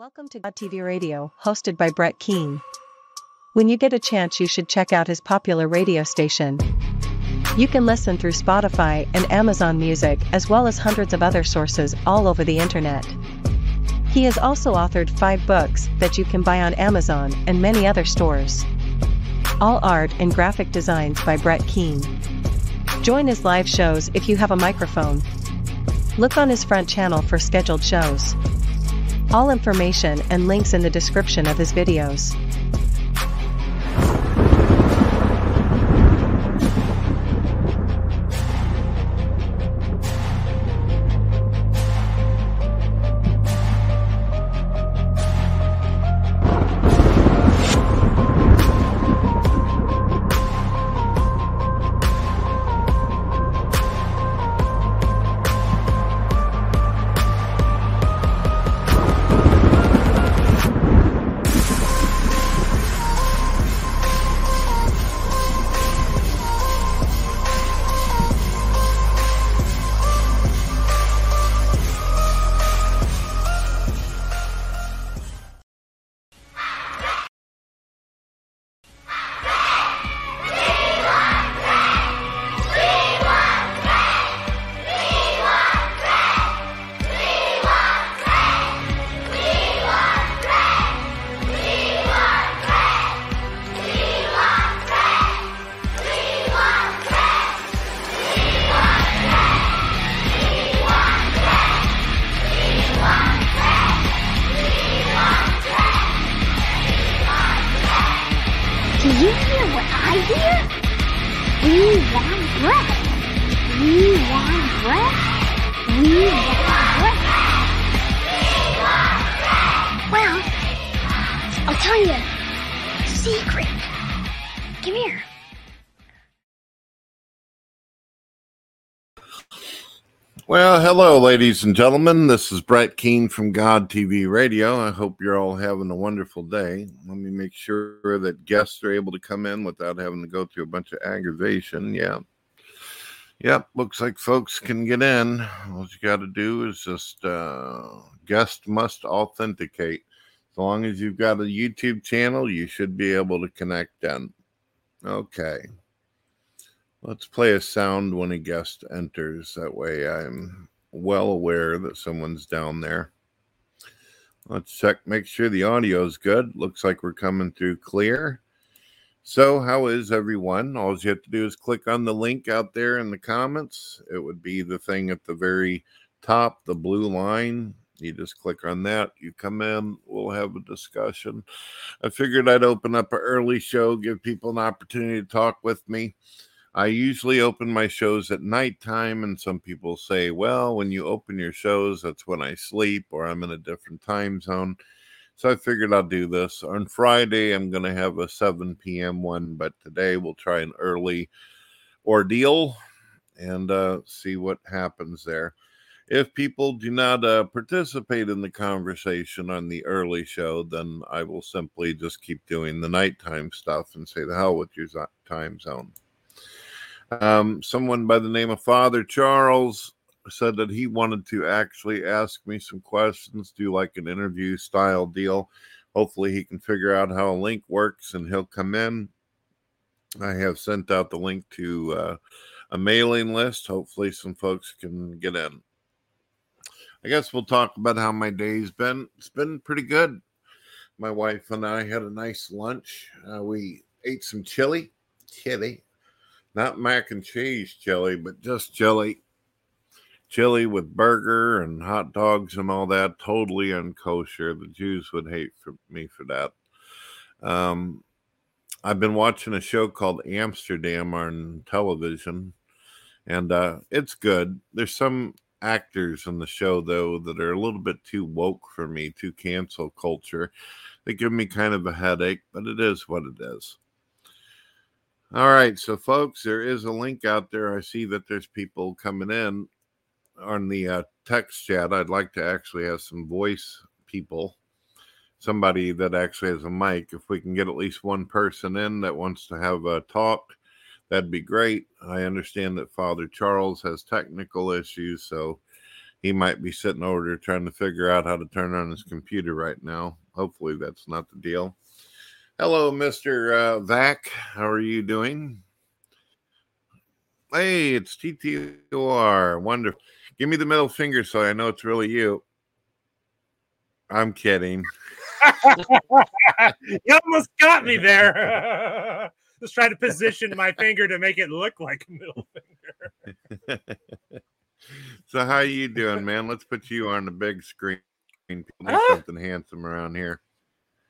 Welcome to God TV Radio, hosted by Brett Keane. When you get a chance, you should check out his popular radio station. You can listen through Spotify and Amazon Music, as well as hundreds of other sources all over the internet. He has also authored five books that you can buy on Amazon and many other stores. All art and graphic designs by Brett Keane. Join his live shows if you have a microphone. Look on his front channel for scheduled shows. All information and links in the description of his videos. Well, hello, ladies and gentlemen. This is Brett Keane from God TV Radio. I hope you're all having a wonderful day. Let me make sure that guests are able to come in without having to go through a bunch of aggravation. Yeah. Yep. Looks like folks can get in. All you got to do is just uh, guest must authenticate. As long as you've got a YouTube channel, you should be able to connect in. Okay. Let's play a sound when a guest enters. That way I'm well aware that someone's down there. Let's check, make sure the audio is good. Looks like we're coming through clear. So, how is everyone? All you have to do is click on the link out there in the comments. It would be the thing at the very top, the blue line. You just click on that. You come in, we'll have a discussion. I figured I'd open up an early show, give people an opportunity to talk with me. I usually open my shows at nighttime, and some people say, well, when you open your shows, that's when I sleep or I'm in a different time zone. So I figured I'll do this. On Friday, I'm going to have a 7 p.m. one, but today we'll try an early ordeal and uh, see what happens there. If people do not uh, participate in the conversation on the early show, then I will simply just keep doing the nighttime stuff and say the hell with your time zone. Um, someone by the name of Father Charles said that he wanted to actually ask me some questions, do like an interview style deal. Hopefully, he can figure out how a link works and he'll come in. I have sent out the link to uh, a mailing list. Hopefully, some folks can get in. I guess we'll talk about how my day's been. It's been pretty good. My wife and I had a nice lunch. Uh, we ate some chili, chili, not mac and cheese chili, but just chili. Chili with burger and hot dogs and all that, totally unkosher. The Jews would hate for me for that. Um, I've been watching a show called Amsterdam on television, and uh, it's good. There's some actors in the show though that are a little bit too woke for me, too cancel culture. They give me kind of a headache, but it is what it is. All right, so folks, there is a link out there. I see that there's people coming in on the uh, text chat. I'd like to actually have some voice people, somebody that actually has a mic. If we can get at least one person in that wants to have a talk, that'd be great. I understand that Father Charles has technical issues, so he might be sitting over there trying to figure out how to turn on his computer right now. Hopefully, that's not the deal. Hello, Mr. Uh, Vac. How are you doing? Hey, it's TTOR. Wonderful. Give me the middle finger so I know it's really you. I'm kidding. you almost got me there. Just try to position my finger to make it look like a middle finger. so how are you doing, man? Let's put you on the big screen. Do ah! something handsome around here.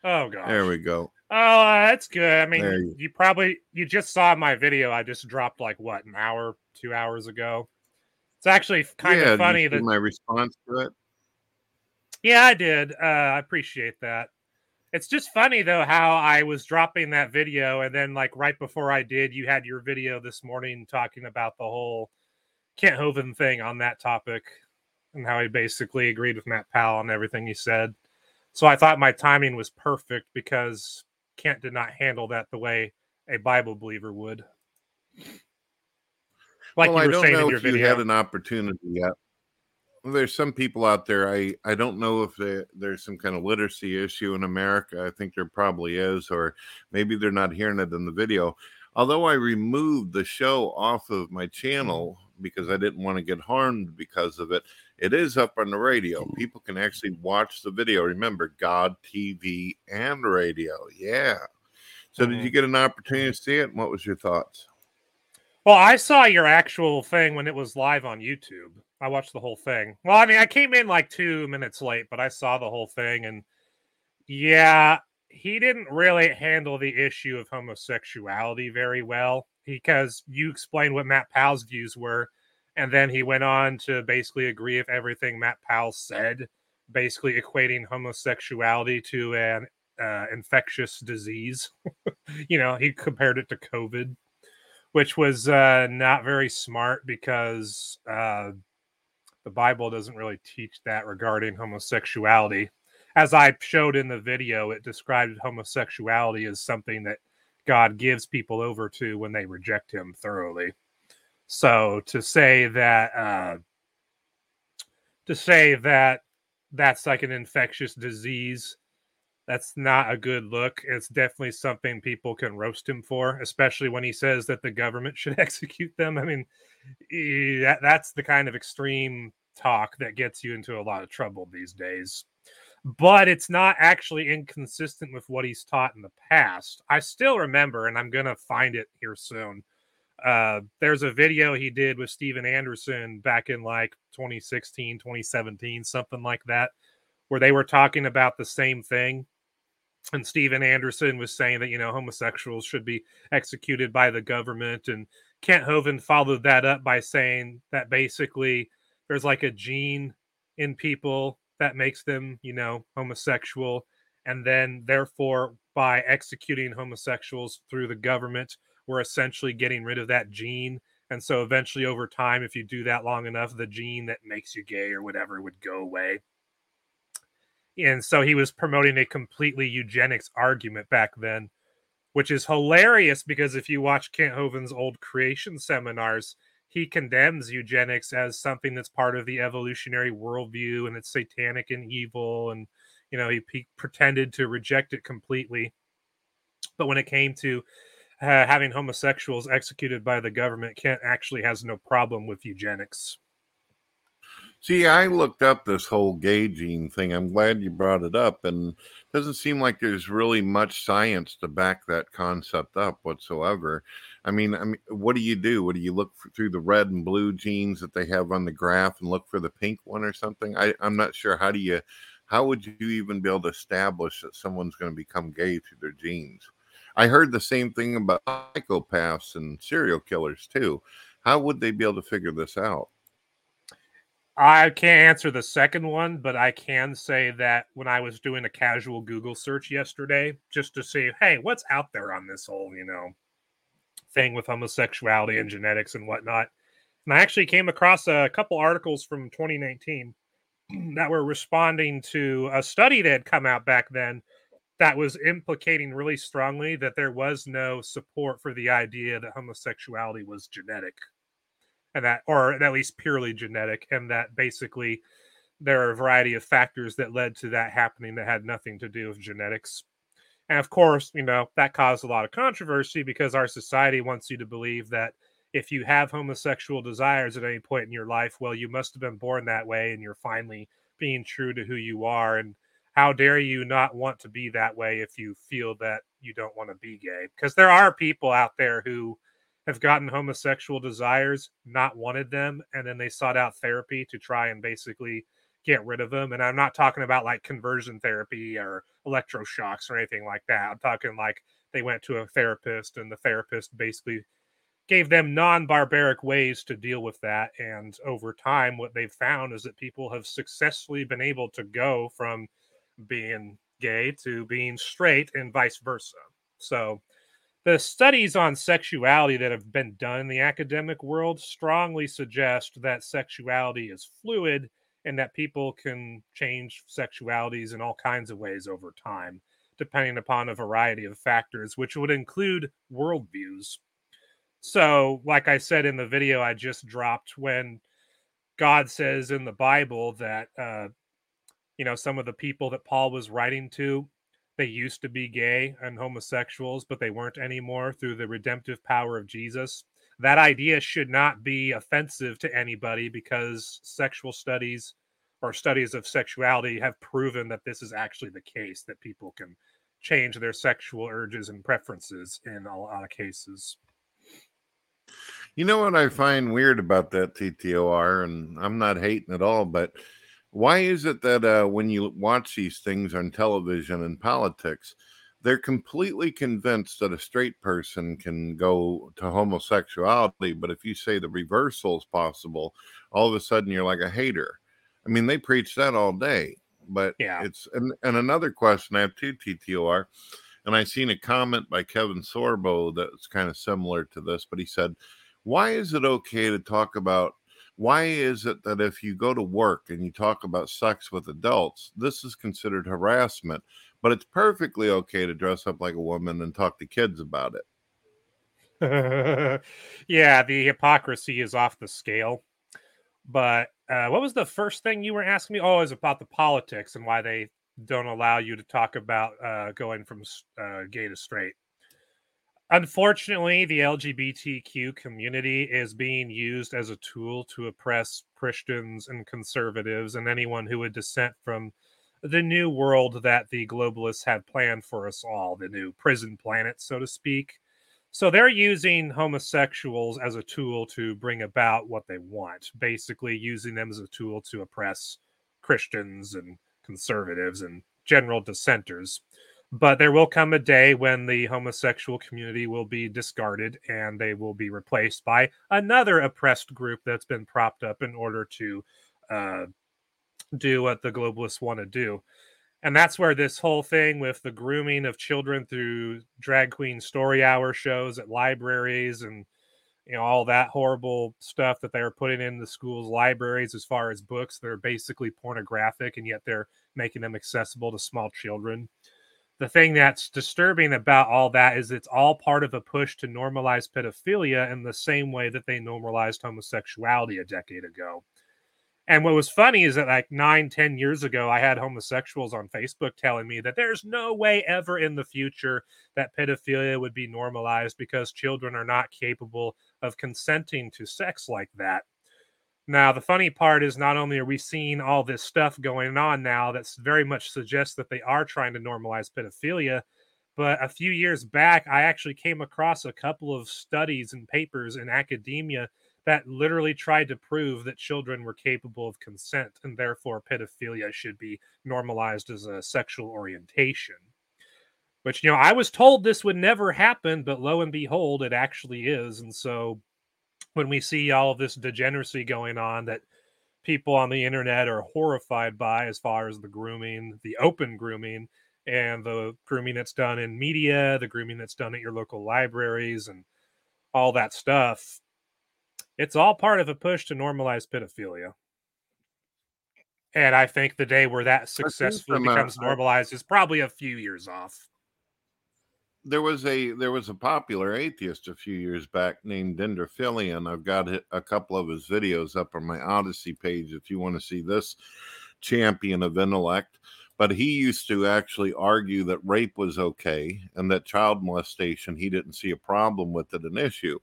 Oh god. There we go. Oh, uh, that's good. I mean, you, you probably you just saw my video. I just dropped like what an hour, two hours ago. It's actually kind yeah, of funny that my response to it. Yeah, I did. Uh, I appreciate that. It's just funny though how I was dropping that video, and then like right before I did, you had your video this morning talking about the whole Kent Hovind thing on that topic, and how he basically agreed with Matt Powell on everything he said. So I thought my timing was perfect because Kent did not handle that the way a Bible believer would. Like well, you were I don't saying know in your if video. you had an opportunity yet there's some people out there. I I don't know if they, there's some kind of literacy issue in America. I think there probably is, or maybe they're not hearing it in the video. Although I removed the show off of my mm. channel because I didn't want to get harmed because of it, it is up on the radio. People can actually watch the video. Remember, God TV and radio. Yeah. So, did you mm-hmm. get an opportunity to see it? what was your thoughts? Well, I saw your actual thing when it was live on YouTube. I watched the whole thing. Well, I mean, I came in like two minutes late, but I saw the whole thing, and yeah, he didn't really handle the issue of homosexuality very well because you explained what Matt Powell's views were, and then he went on to basically agree with everything Matt Powell said, basically equating homosexuality to an uh, infectious disease. you know, he compared it to COVID, which was uh, not very smart because. Uh, the Bible doesn't really teach that regarding homosexuality. As I showed in the video, it described homosexuality as something that God gives people over to when they reject Him thoroughly. So to say that, uh, to say that that's like an infectious disease, that's not a good look. It's definitely something people can roast him for, especially when he says that the government should execute them. I mean, that, that's the kind of extreme talk that gets you into a lot of trouble these days. But it's not actually inconsistent with what he's taught in the past. I still remember, and I'm going to find it here soon. Uh, there's a video he did with Steven Anderson back in like 2016, 2017, something like that, where they were talking about the same thing and Steven Anderson was saying that you know homosexuals should be executed by the government, and Kent Hovind followed that up by saying that basically there's like a gene in people that makes them, you know, homosexual. And then, therefore, by executing homosexuals through the government, we're essentially getting rid of that gene. And so, eventually, over time, if you do that long enough, the gene that makes you gay or whatever would go away. And so, he was promoting a completely eugenics argument back then, which is hilarious because if you watch Kent Hovind's old creation seminars, he condemns eugenics as something that's part of the evolutionary worldview and it's satanic and evil and you know he, he pretended to reject it completely but when it came to uh, having homosexuals executed by the government kent actually has no problem with eugenics See, I looked up this whole gay gene thing. I'm glad you brought it up, and it doesn't seem like there's really much science to back that concept up whatsoever. I mean, I mean, what do you do? What do you look for, through the red and blue genes that they have on the graph and look for the pink one or something? I, I'm not sure. How do you, how would you even be able to establish that someone's going to become gay through their genes? I heard the same thing about psychopaths and serial killers too. How would they be able to figure this out? I can't answer the second one, but I can say that when I was doing a casual Google search yesterday, just to see, hey, what's out there on this whole, you know, thing with homosexuality and genetics and whatnot. And I actually came across a couple articles from 2019 that were responding to a study that had come out back then that was implicating really strongly that there was no support for the idea that homosexuality was genetic and that, or at least purely genetic, and that basically there are a variety of factors that led to that happening that had nothing to do with genetics. And of course, you know, that caused a lot of controversy because our society wants you to believe that if you have homosexual desires at any point in your life, well, you must have been born that way and you're finally being true to who you are. And how dare you not want to be that way if you feel that you don't want to be gay? Because there are people out there who have gotten homosexual desires, not wanted them, and then they sought out therapy to try and basically get rid of them. And I'm not talking about like conversion therapy or electroshocks or anything like that. I'm talking like they went to a therapist and the therapist basically gave them non-barbaric ways to deal with that and over time what they've found is that people have successfully been able to go from being gay to being straight and vice versa so the studies on sexuality that have been done in the academic world strongly suggest that sexuality is fluid and that people can change sexualities in all kinds of ways over time depending upon a variety of factors which would include worldviews so, like I said in the video I just dropped, when God says in the Bible that, uh, you know, some of the people that Paul was writing to, they used to be gay and homosexuals, but they weren't anymore through the redemptive power of Jesus. That idea should not be offensive to anybody because sexual studies or studies of sexuality have proven that this is actually the case, that people can change their sexual urges and preferences in a lot of cases. You know what I find weird about that TTOR, and I'm not hating at all, but why is it that uh, when you watch these things on television and politics, they're completely convinced that a straight person can go to homosexuality, but if you say the reversal is possible, all of a sudden you're like a hater. I mean, they preach that all day, but yeah, it's and, and another question I have two TTOR, and I seen a comment by Kevin Sorbo that's kind of similar to this, but he said why is it okay to talk about why is it that if you go to work and you talk about sex with adults, this is considered harassment, but it's perfectly okay to dress up like a woman and talk to kids about it? yeah, the hypocrisy is off the scale. But uh, what was the first thing you were asking me? Oh, it was about the politics and why they don't allow you to talk about uh, going from uh, gay to straight. Unfortunately, the LGBTQ community is being used as a tool to oppress Christians and conservatives and anyone who would dissent from the new world that the globalists had planned for us all, the new prison planet, so to speak. So they're using homosexuals as a tool to bring about what they want, basically using them as a tool to oppress Christians and conservatives and general dissenters. But there will come a day when the homosexual community will be discarded and they will be replaced by another oppressed group that's been propped up in order to uh, do what the globalists want to do. And that's where this whole thing with the grooming of children through drag queen story hour shows at libraries and you know all that horrible stuff that they're putting in the schools libraries as far as books that are basically pornographic and yet they're making them accessible to small children the thing that's disturbing about all that is it's all part of a push to normalize pedophilia in the same way that they normalized homosexuality a decade ago. And what was funny is that like nine, ten years ago, I had homosexuals on Facebook telling me that there's no way ever in the future that pedophilia would be normalized because children are not capable of consenting to sex like that. Now, the funny part is not only are we seeing all this stuff going on now that's very much suggests that they are trying to normalize pedophilia, but a few years back, I actually came across a couple of studies and papers in academia that literally tried to prove that children were capable of consent and therefore pedophilia should be normalized as a sexual orientation. Which, you know, I was told this would never happen, but lo and behold, it actually is. And so when we see all of this degeneracy going on that people on the internet are horrified by as far as the grooming, the open grooming, and the grooming that's done in media, the grooming that's done at your local libraries, and all that stuff. It's all part of a push to normalize pedophilia. And I think the day where that successfully becomes normalized is probably a few years off. there was a there was a popular atheist a few years back named Dendrophilian. I've got a couple of his videos up on my Odysee page if you want to see this champion of intellect. But he used to actually argue that rape was okay and that child molestation he didn't see a problem with it an issue.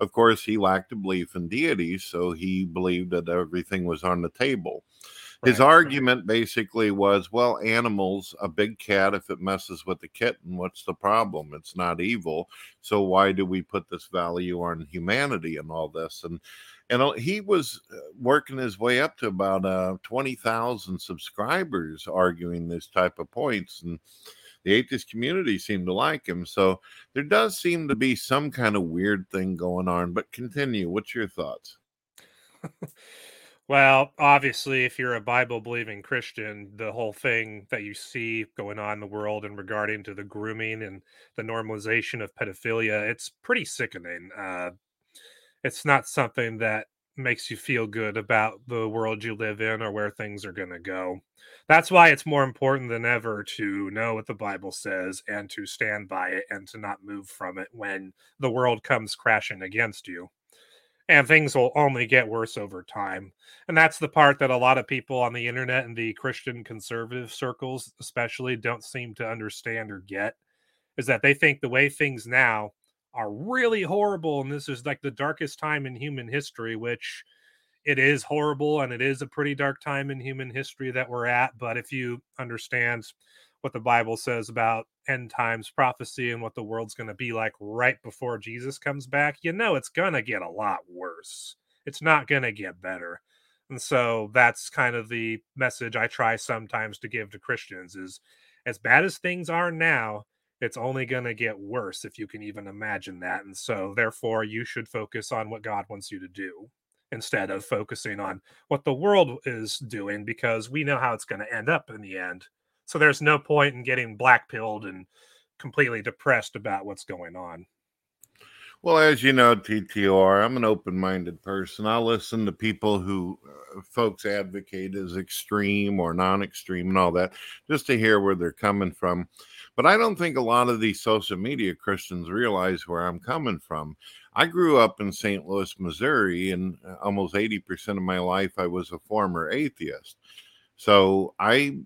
Of course, he lacked a belief in deities, so he believed that everything was on the table. His argument basically was, well, animals, a big cat, if it messes with the kitten, what's the problem? It's not evil. So why do we put this value on humanity and all this? And and he was uh, working his way up to about uh, twenty thousand subscribers, arguing this type of points, and the atheist community seemed to like him. So there does seem to be some kind of weird thing going on. But continue. What's your thoughts? Well, obviously, if you're a Bible believing Christian, the whole thing that you see going on in the world and regarding to the grooming and the normalization of pedophilia, it's pretty sickening. Uh, it's not something that makes you feel good about the world you live in or where things are going to go. That's why it's more important than ever to know what the Bible says and to stand by it and to not move from it when the world comes crashing against you and things will only get worse over time. And that's the part that a lot of people on the internet and the Christian conservative circles, especially, don't seem to understand or get is that they think the way things now are really horrible. And this is like the darkest time in human history, which it is horrible and it is a pretty dark time in human history that we're at. But if you understand what the Bible says about end times prophecy and what the world's going to be like right before Jesus comes back, you know it's going to get a lot worse. It's not going to get better. And so that's kind of the message I try sometimes to give to Christians is as bad as things are now, it's only going to get worse if you can even imagine that. And so therefore you should focus on what God wants you to do instead of focusing on what the world is doing because we know how it's going to end up in the end. So there's no point in getting black pilled and completely depressed about what's going on. Well, as you know, TTR, I'm an open minded person. I listen to people who uh, folks advocate as extreme or non extreme and all that just to hear where they're coming from. But I don't think a lot of these social media Christians realize where I'm coming from. I grew up in St. Louis, Missouri, and uh, almost 80% of my life I was a former atheist. So I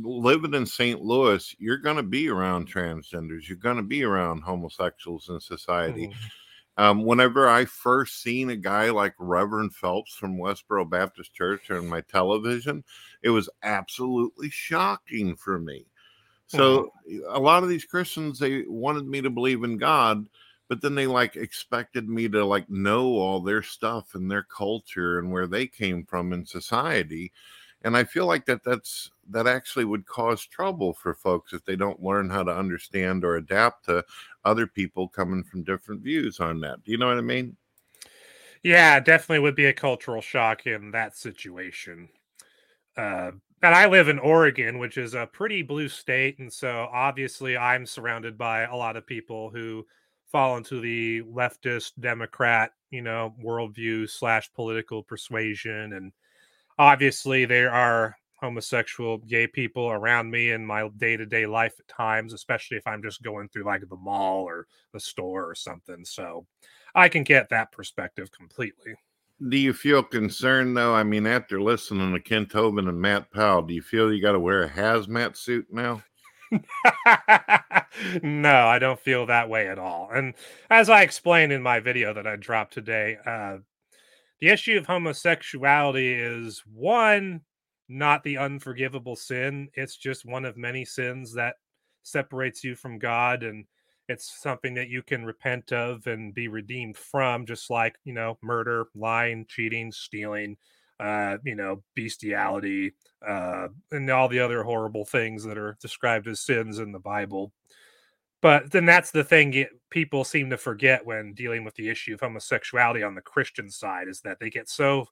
living in St. Louis, you're going to be around transgenders. You're going to be around homosexuals in society. Mhm. Um, whenever I first seen a guy like Reverend Phelps from Westboro Baptist Church on my television, it was absolutely shocking for me. So a lot of these Christians, they wanted me to believe in God, but then they like expected me to like know all their stuff and their culture and where they came from in society. And i feel like that that's that actually would cause trouble for folks if they don't learn how to understand or adapt to other people coming from different views on that. Do you know what i mean? Yeah, definitely would be a cultural shock in that situation. Uh, and I live in Oregon, which is a pretty blue state, and so obviously I'm surrounded by a lot of people who fall into the leftist Democrat, you know, worldview slash political persuasion, and obviously there are homosexual gay people around me in my day-to-day life at times especially if i'm just going through like the mall or the store or something so i can get that perspective completely do you feel concerned though? I mean after listening to kent hovind and matt powell do you feel you got to wear a hazmat suit now? No i don't feel that way at all. And as i explained in my video that i dropped today uh, the issue of homosexuality is one not the unforgivable sin. It's just one of many sins that separates you from god and it's something that you can repent of and be redeemed from just like you know murder lying cheating stealing uh you know bestiality uh and all the other horrible things that are described as sins in the bible. But then that's the thing people seem to forget when dealing with the issue of homosexuality on the Christian side is that they get so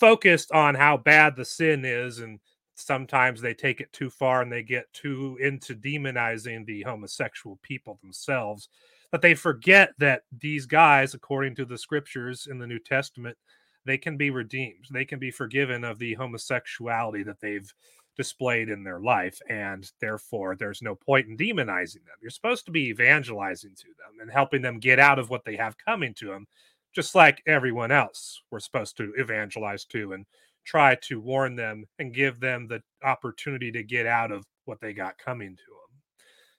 focused on how bad the sin is and sometimes they take it too far and they get too into demonizing the homosexual people themselves that they forget that these guys according to the scriptures in the New Testament they can be redeemed. They can be forgiven of the homosexuality that they've displayed in their life and therefore there's no point in demonizing them. You're supposed to be evangelizing to them and helping them get out of what they have coming to them just like everyone else we're supposed to evangelize to and try to warn them and give them the opportunity to get out of what they got coming to them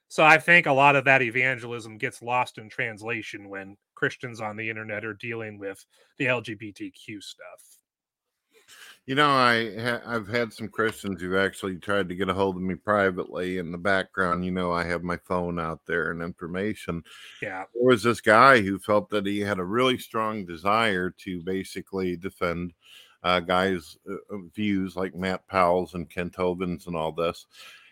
so i think a lot of that evangelism gets lost in translation when christians on the internet are dealing with the lgbtq stuff You know, I ha- I've had some Christians who've actually tried to get a hold of me privately. In the background, you know, I have my phone out there and information. yeah There was this guy who felt that he had a really strong desire to basically defend uh, guys' uh, uh, views like Matt Powell's and Kent Hovind and all this.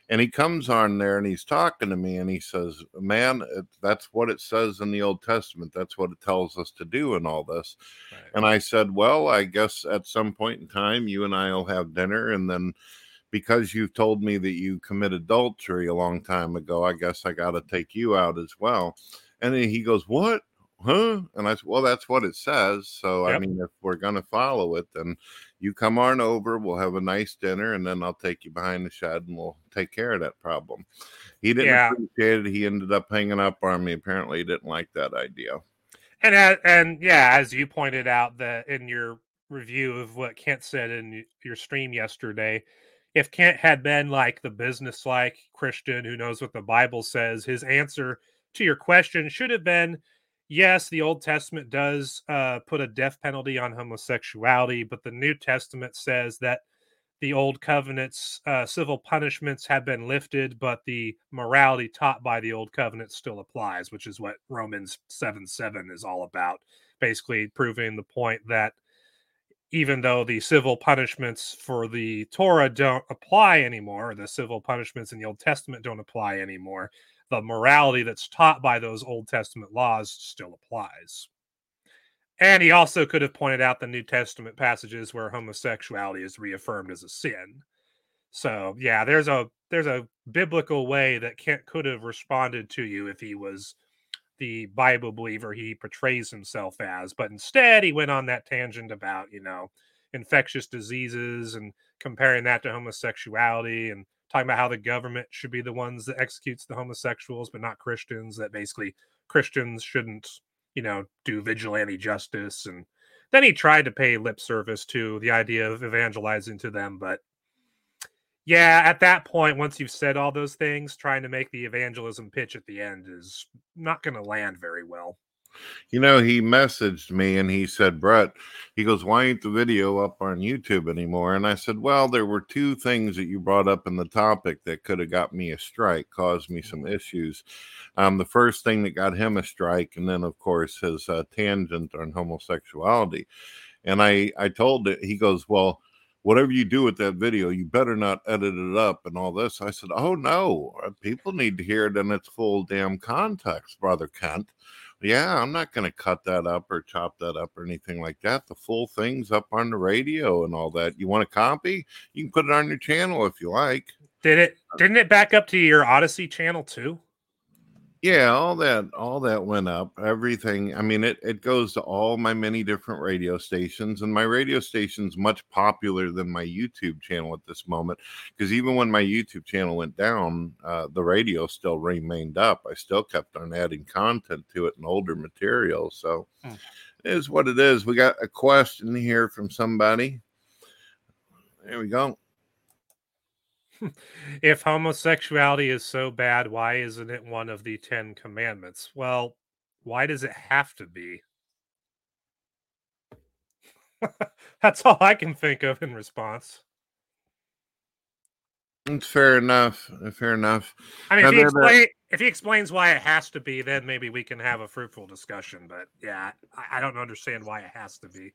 And he comes on there and he's talking to me and he says, Man, it, that's what it says in the Old Testament. That's what it tells us to do and all this. right. And I said, Well, I guess at some point in time, you and I will have dinner. And then because you've told me that you committed adultery a long time ago, I guess I got to take you out as well. And then he goes, What? Huh? And I said, Well, that's what it says. So, I mean, if we're going to follow it, then you come on over, we'll have a nice dinner, and then I'll take you behind the shed and we'll take care of that problem. He didn't Yeah. appreciate it. He ended up hanging up on me. Apparently, he didn't like that idea. And uh, and yeah, as you pointed out that in your review of what Kent said in your stream yesterday, if Kent had been like the business-like Christian who knows what the Bible says, his answer to your question should have been, yes, the Old Testament does uh, put a death penalty on homosexuality, but the New Testament says that the old covenant's uh, civil punishments have been lifted, but the morality taught by the old covenant still applies, which is what Romans 7 7 is all about. Basically, proving the point that even though the civil punishments for the Torah don't apply anymore, the civil punishments in the Old Testament don't apply anymore, the morality that's taught by those Old Testament laws still applies. And he also could have pointed out the New Testament passages where homosexuality is reaffirmed as a sin. So yeah, there's a there's a biblical way that Kent could have responded to you if he was the Bible believer he portrays himself as, but instead he went on that tangent about you know infectious diseases and comparing that to homosexuality and talking about how the government should be the ones that executes the homosexuals, but not Christians. That basically Christians shouldn't you know do vigilante justice and then he tried to pay lip service to the idea of evangelizing to them but yeah at that point once you've said all those things trying to make the evangelism pitch at the end is not going to land very well You know, he messaged me and he said, Brett, he goes, Why ain't the video up on YouTube anymore? And I said, Well, there were two things that you brought up in the topic that could have got me a strike, caused me some issues. Um, the first thing that got him a strike, and then, of course, his uh, tangent on homosexuality. And I, I told it, he goes, Well, whatever you do with that video, you better not edit it up and all this. I said, Oh, no, uh, people need to hear it in its full damn context, Brother Kent. Yeah, I'm not going to cut that up or chop that up or anything like that. The full thing's up on the radio and all that. You want a copy? You can put it on your channel if you like. did it didn't it back up to your odysee channel too Yeah, all that all that went up. Everything. I mean, it it goes to all my many different radio stations, and my radio station's much popular than my YouTube channel at this moment. Because even when my YouTube channel went down, uh, the radio still remained up. I still kept on adding content to it and older material. So Hmm. it is what it is. We got a question here from somebody. There we go. if homosexuality is so bad why isn't it one of the 10 commandments well why does it have to be that's all i can think of in response It's fair enough. Fair enough. I mean, if he, there- there- explain, if he explains why it has to be, then maybe we can have a fruitful discussion. But yeah, I, I don't understand why it has to be.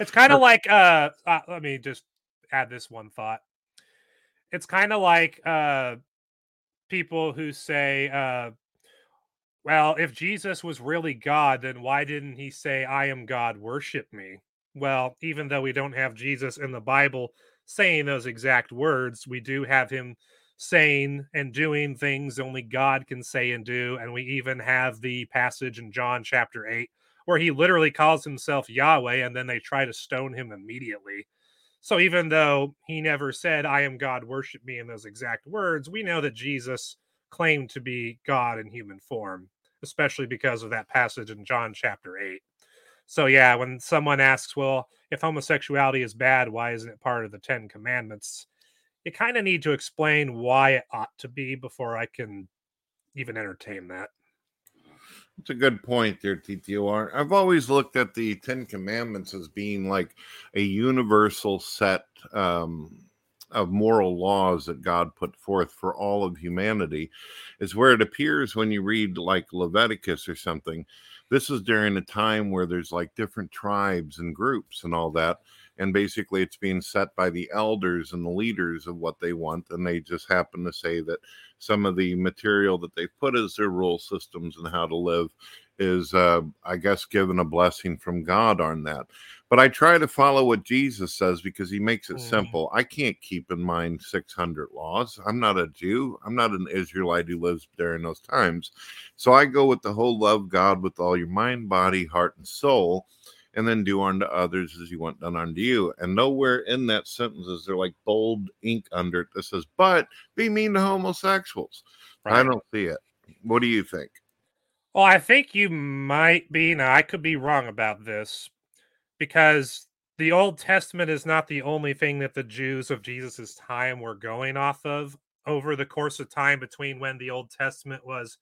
It's kind of like uh, uh, let me just add this one thought. It's kind of like uh, people who say, uh, "Well, if Jesus was really God, then why didn't he say, "I am God, worship me"?" Well, even though we don't have Jesus in the Bible saying those exact words, we do have him saying and doing things only God can say and do. And we even have the passage in John chapter 8 where he literally calls himself Yahweh and then they try to stone him immediately. So even though he never said, I am God, worship me in those exact words, we know that Jesus claimed to be God in human form, especially because of that passage in John chapter 8. So, yeah, when someone asks, well, if homosexuality is bad, why isn't it part of the Ten Commandments? You kind of need to explain why it ought to be before I can even entertain that. It's a good point there, TTOR. I've always looked at the Ten Commandments as being like a universal set um, of moral laws that God put forth for all of humanity. Is where it appears when you read like Leviticus or something. This is during a time where there's like different tribes and groups and all that. And basically, it's being set by the elders and the leaders of what they want. And they just happen to say that some of the material that they put as their rule systems and how to live is, uh, I guess, given a blessing from God on that. But I try to follow what Jesus says because he makes it mm. simple. I can't keep in mind 600 laws. I'm not a Jew. I'm not an Israelite who lives during those times. So I go with the whole love God with all your mind, body, heart, and soul and then do unto others as you want done unto you. And nowhere in that sentence is there like bold ink under it that says, but be mean to homosexuals. Right. I don't see it. What do you think? Well, I think you might be. Now, I could be wrong about this because the Old Testament is not the only thing that the Jews of Jesus's time were going off of over the course of time between when the Old Testament was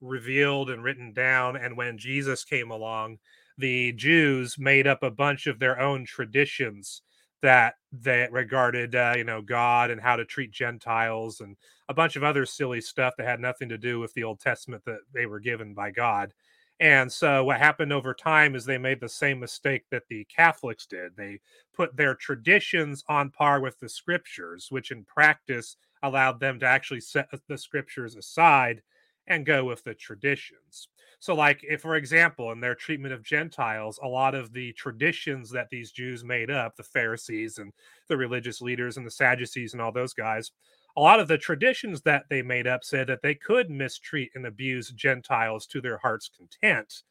revealed and written down and when Jesus came along the Jews made up a bunch of their own traditions that that regarded uh, you know God and how to treat Gentiles and a bunch of other silly stuff that had nothing to do with the Old Testament that they were given by God. And so what happened over time is they made the same mistake that the Catholics did. They put their traditions on par with the scriptures, which in practice allowed them to actually set the scriptures aside and go with the traditions. So, like, if for example, in their treatment of Gentiles, a lot of the traditions that these Jews made up, the Pharisees and the religious leaders and the Sadducees and all those guys, a lot of the traditions that they made up said that they could mistreat and abuse Gentiles to their heart's content.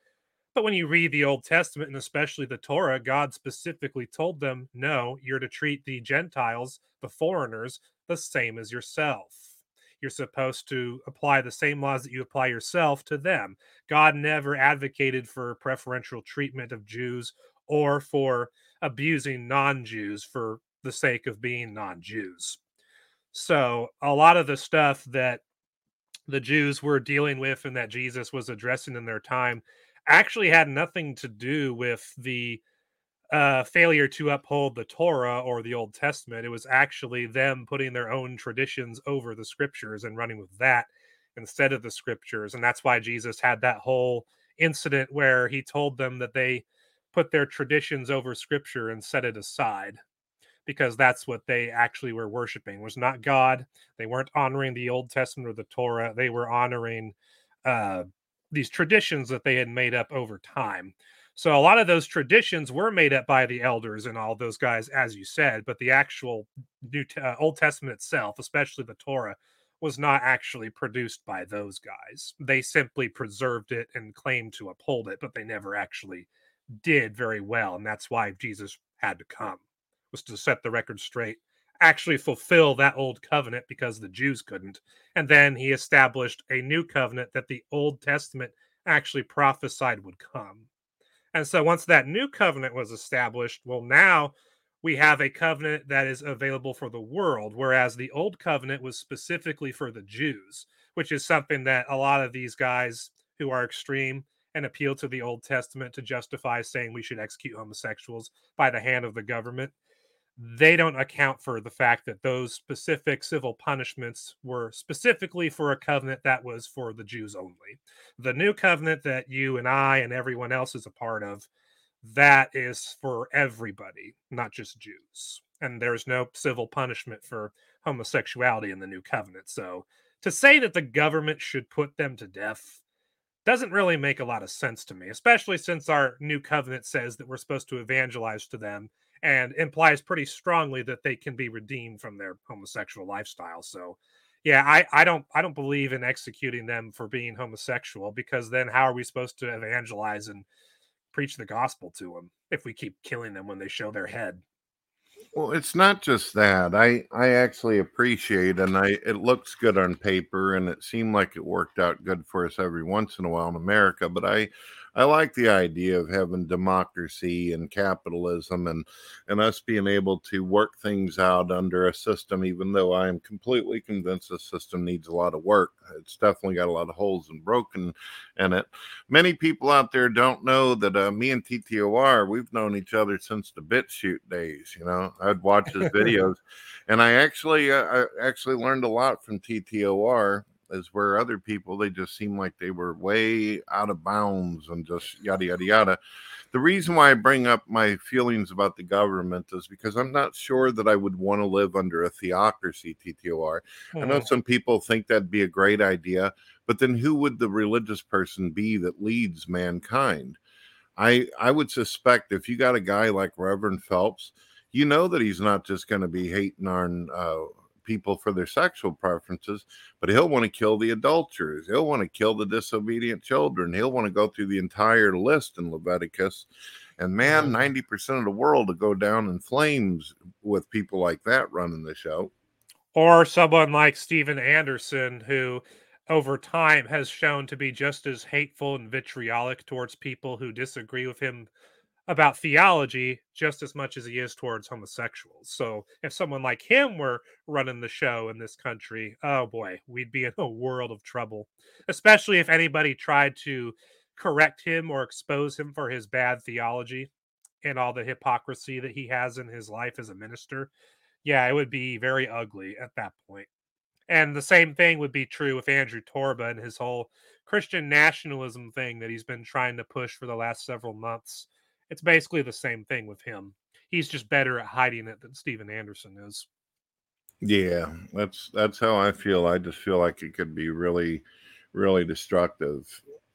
But when you read the Old Testament and especially the Torah, God specifically told them, no, you're to treat the Gentiles, the foreigners, the same as yourself you're supposed to apply the same laws that you apply yourself to them. God never advocated for preferential treatment of Jews or for abusing non Jews for the sake of being non Jews. So, a lot of the stuff that the Jews were dealing with and that Jesus was addressing in their time actually had nothing to do with the uh, failure to uphold the Torah or the Old Testament. It was actually them putting their own traditions over the scriptures and running with that instead of the scriptures. And that's why Jesus had that whole incident where he told them that they put their traditions over scripture and set it aside because that's what they actually were worshiping was not God. They weren't honoring the Old Testament or the Torah. They were honoring uh, these traditions that they had made up over time. So a lot of those traditions were made up by the elders and all those guys, as you said, but the actual New uh, Old Testament itself, especially the Torah, was not actually produced by those guys. They simply preserved it and claimed to uphold it, but they never actually did very well, and that's why Jesus had to come was to set the record straight, actually fulfill that old covenant because the Jews couldn't, and then he established a new covenant that the Old Testament actually prophesied would come. And so once that new covenant was established, well, now we have a covenant that is available for the world, whereas the old covenant was specifically for the Jews, which is something that a lot of these guys who are extreme and appeal to the Old Testament to justify saying we should execute homosexuals by the hand of the government they don't account for the fact that those specific civil punishments were specifically for a covenant that was for the Jews only. The new covenant that you and I and everyone else is a part of, that is for everybody, not just Jews. And there's no civil punishment for homosexuality in the new covenant. So to say that the government should put them to death doesn't really make a lot of sense to me, especially since our new covenant says that we're supposed to evangelize to them and implies pretty strongly that they can be redeemed from their homosexual lifestyle. So, yeah, I, I don't I don't believe in executing them for being homosexual because then how are we supposed to evangelize and preach the gospel to them if we keep killing them when they show their head? Well, it's not just that. I I actually appreciate and I it looks good on paper and it seemed like it worked out good for us every once in a while in America, but I I like the idea of having democracy and capitalism and and us being able to work things out under a system, even though I am completely convinced the system needs a lot of work. It's definitely got a lot of holes and broken in it. Many people out there don't know that uh, me and TTOR, we've known each other since the BitChute days. You know, I'd watch his videos, and I actually uh, I actually learned a lot from TTOR is where other people they just seem like they were way out of bounds and just yada yada yada. The reason why I bring up my feelings about the government is because I'm not sure that I would want to live under a theocracy, TTOR. Mm-hmm. I know some people think that'd be a great idea, but then who would the religious person be that leads mankind? I I would suspect if you got a guy like Reverend Phelps, you know that he's not just going to be hating on uh, people for their sexual preferences, but he'll want to kill the adulterers. He'll want to kill the disobedient children. He'll want to go through the entire list in Leviticus. And man, 90% of the world will go down in flames with people like that running the show. Or someone like Steven Anderson, who over time has shown to be just as hateful and vitriolic towards people who disagree with him about theology just as much as he is towards homosexuals. So if someone like him were running the show in this country, oh boy, we'd be in a world of trouble. Especially if anybody tried to correct him or expose him for his bad theology and all the hypocrisy that he has in his life as a minister. Yeah, it would be very ugly at that point. And the same thing would be true with Andrew Torba and his whole Christian nationalism thing that he's been trying to push for the last several months it's basically the same thing with him. He's just better at hiding it than Steven Anderson is. Yeah, that's that's how I feel. I just feel like it could be really, really destructive.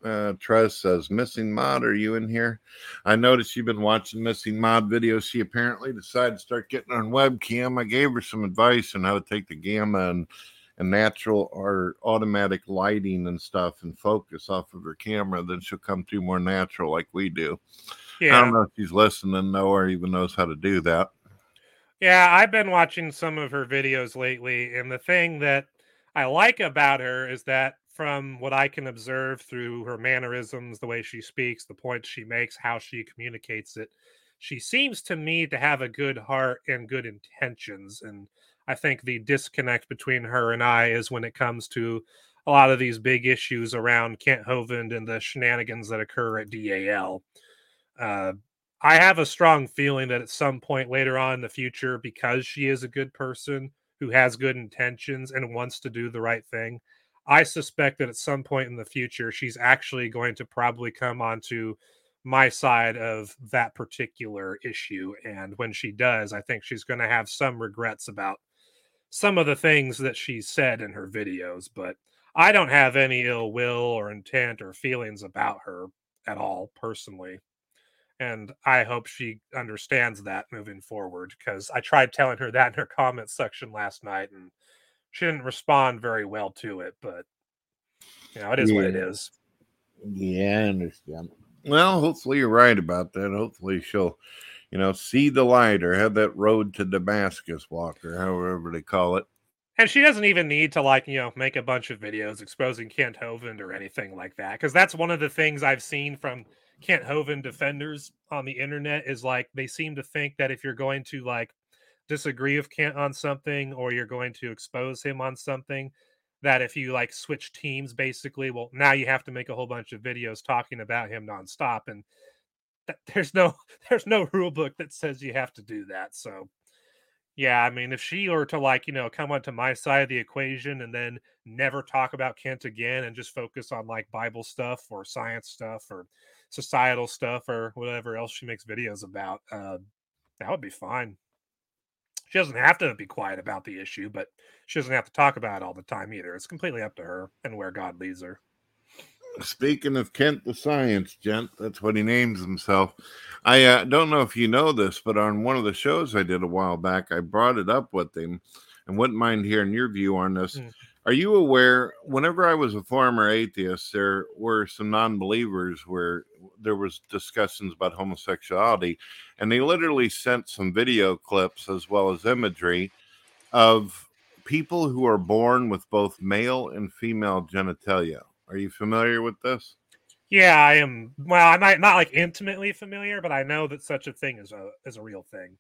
Uh, Trez says, "Missing Mod, are you in here?" I noticed you've been watching Missing Mod videos. She apparently decided to start getting on webcam. I gave her some advice on how to take the gamma and and natural or automatic lighting and stuff and focus off of her camera. Then she'll come through more natural like we do. Yeah. I don't know if she's listening though, or even knows how to do that. Yeah, I've been watching some of her videos lately, and the thing that I like about her is that from what I can observe through her mannerisms, the way she speaks, the points she makes, how she communicates it, she seems to me to have a good heart and good intentions. And I think the disconnect between her and I is when it comes to a lot of these big issues around Kent Hovind and the shenanigans that occur at DAL. Uh, I have a strong feeling that at some point later on in the future, because she is a good person who has good intentions and wants to do the right thing, I suspect that at some point in the future, she's actually going to probably come onto my side of that particular issue. And when she does, I think she's going to have some regrets about some of the things that she said in her videos. But I don't have any ill will or intent or feelings about her at all personally and I hope she understands that moving forward because I tried telling her that in her comments section last night and she didn't respond very well to it, but you know, it is yeah. what it is. Yeah, I understand. Well, hopefully you're right about that. Hopefully she'll, you know, see the light or have that road to Damascus walk or however they call it. And she doesn't even need to like, you know, make a bunch of videos exposing Kent Hovind or anything like that. Cause that's one of the things I've seen from Kent Hovind defenders on the internet is like they seem to think that if you're going to like disagree with Kent on something or you're going to expose him on something, that if you like switch teams, basically, well, now you have to make a whole bunch of videos talking about him nonstop, and th- there's no there's no rule book that says you have to do that. So, yeah, I mean, if she were to like you know come onto my side of the equation and then never talk about Kent again and just focus on like Bible stuff or science stuff or societal stuff or whatever else she makes videos about, uh, that would be fine. She doesn't have to be quiet about the issue, but she doesn't have to talk about it all the time either. It's completely up to her and where God leads her. Speaking of Kent the Science Gent, that's what he names himself. I uh, don't know if you know this, but on one of the shows I did a while back, I brought it up with him and wouldn't mind hearing your view on this. Mm. Are you aware? Whenever I was a former atheist, there were some non-believers where there was discussions about homosexuality, and they literally sent some video clips as well as imagery of people who are born with both male and female genitalia. Are you familiar with this? Yeah, I am. Well, I'm not, not like intimately familiar, but I know that such a thing is a is a real thing.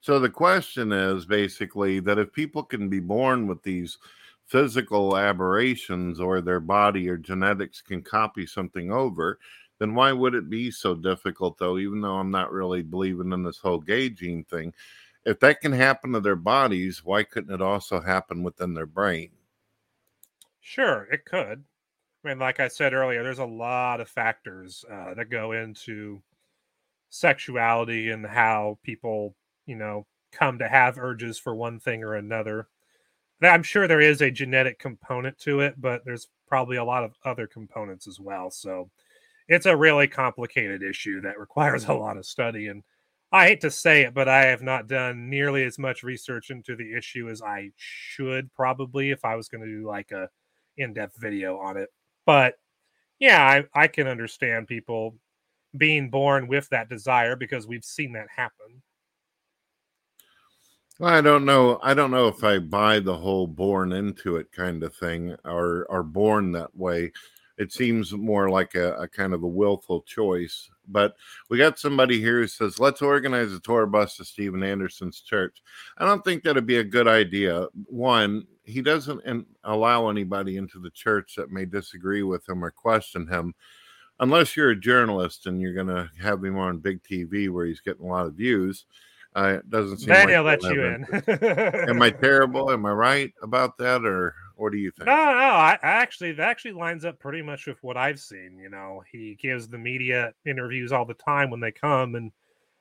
So the question is basically that if people can be born with these physical aberrations or their body or genetics can copy something over, then why would it be so difficult though, even though I'm not really believing in this whole gay gene thing? If that can happen to their bodies, why couldn't it also happen within their brain? Sure, it could. I mean, like I said earlier, there's a lot of factors uh, that go into sexuality and how people you know, come to have urges for one thing or another. I'm sure there is a genetic component to it, but there's probably a lot of other components as well. So it's a really complicated issue that requires a lot of study. And I hate to say it, but I have not done nearly as much research into the issue as I should probably if I was going to do like a in-depth video on it. But yeah, I, I can understand people being born with that desire because we've seen that happen. Well, I don't know. I don't know if I buy the whole born into it kind of thing or are born that way. It seems more like a, a, kind of a willful choice. But we got somebody here who says, let's organize a tour bus to Steven Anderson's church. I don't think that'd be a good idea. One, he doesn't in, allow anybody into the church that may disagree with him or question him, unless you're a journalist and you're going to have him on big TV where he's getting a lot of views uh, it doesn't seem. Then like he'll let you in. Am I terrible? Am I right about that, or what do you think? No, no. I, I actually that actually lines up pretty much with what I've seen. You know, he gives the media interviews all the time when they come, and